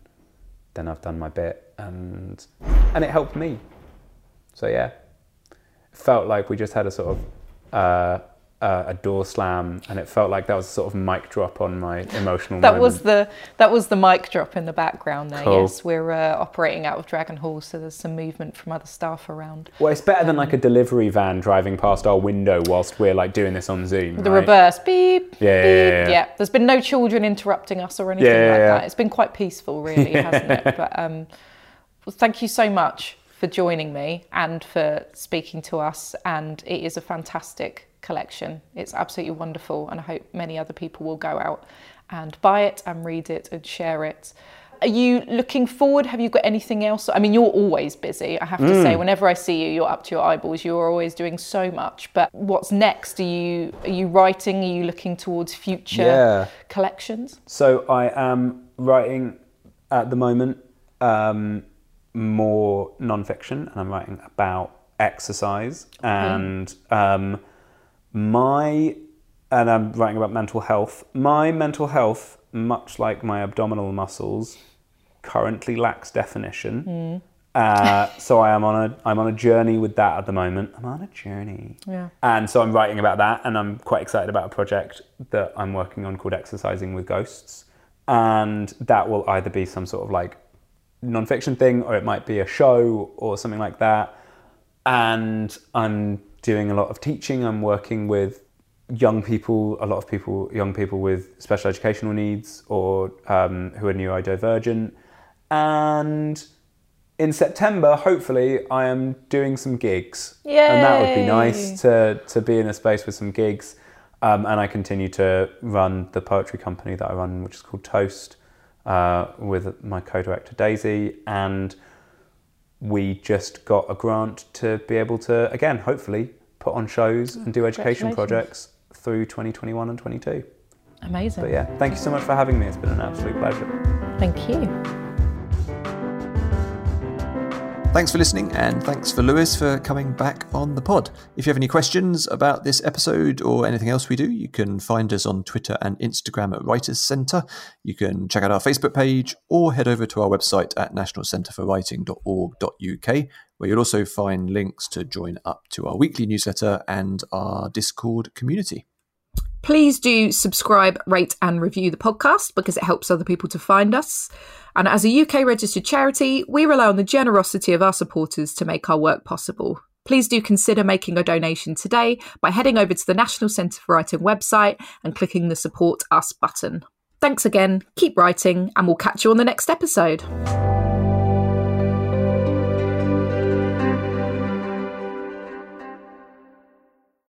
Speaker 3: then I've done my bit and and it helped me. So yeah, felt like we just had a sort of uh, uh, a door slam, and it felt like that was a sort of mic drop on my emotional.
Speaker 2: That
Speaker 3: moment.
Speaker 2: was the that was the mic drop in the background there.
Speaker 3: Cool.
Speaker 2: Yes, we're uh, operating out of Dragon Hall, so there's some movement from other staff around.
Speaker 3: well, it's better than like a delivery van driving past our window whilst we're like doing this on Zoom.
Speaker 2: The
Speaker 3: right?
Speaker 2: reverse beep.
Speaker 3: Yeah,
Speaker 2: beep.
Speaker 3: yeah, yeah.
Speaker 2: There's been no children interrupting us or anything
Speaker 3: Yeah, yeah,
Speaker 2: like
Speaker 3: yeah.
Speaker 2: that. It's been quite peaceful, really, hasn't it? But um, well, thank you so much for joining me and for speaking to us. And it is a fantastic collection. It's absolutely wonderful, and I hope many other people will go out and buy it and read it and share it. Are you looking forward? Have you got anything else? I mean, you're always busy. I have to say, whenever I see you, you're up to your eyeballs. You're always doing so much. But what's next? Are you are you writing? Are you looking towards future
Speaker 3: Yeah.
Speaker 2: collections?
Speaker 3: So I am writing at the moment. Um, more nonfiction, and I'm writing about exercise and um, my and I'm writing about mental health. My mental health, much like my abdominal muscles, currently lacks definition. Uh, so I am on a I'm on a journey with that at the moment. I'm on a journey.
Speaker 2: Yeah.
Speaker 3: And so I'm writing about that, and I'm quite excited about a project that I'm working on called Exercising with Ghosts, and that will either be some sort of like nonfiction thing, or it might be a show or something like that. And I'm doing a lot of teaching. I'm working with young people, a lot of people, young people with special educational needs or um, who are neurodivergent. And in September, hopefully, I am doing some gigs, and that would be nice to to be in a space with some gigs. Um, and I continue to run the poetry company that I run, which is called Toast, uh, with my co-director Daisy, and we just got a grant to be able to again, hopefully, put on shows and do education projects through 2021 and 22.
Speaker 2: Amazing.
Speaker 3: But yeah, thank you so much for having me. It's been an absolute pleasure.
Speaker 2: Thank you.
Speaker 1: Thanks for listening, and thanks for Lewis for coming back on the pod. If you have any questions about this episode or anything else we do, you can find us on Twitter and Instagram at Writers Centre. You can check out our Facebook page or head over to our website at nationalcentreforwriting.org.uk, where you'll also find links to join up to our weekly newsletter and our Discord community.
Speaker 2: Please do subscribe, rate, and review the podcast because it helps other people to find us. And as a UK registered charity, we rely on the generosity of our supporters to make our work possible. Please do consider making a donation today by heading over to the National Centre for Writing website and clicking the Support Us button. Thanks again, keep writing, and we'll catch you on the next episode.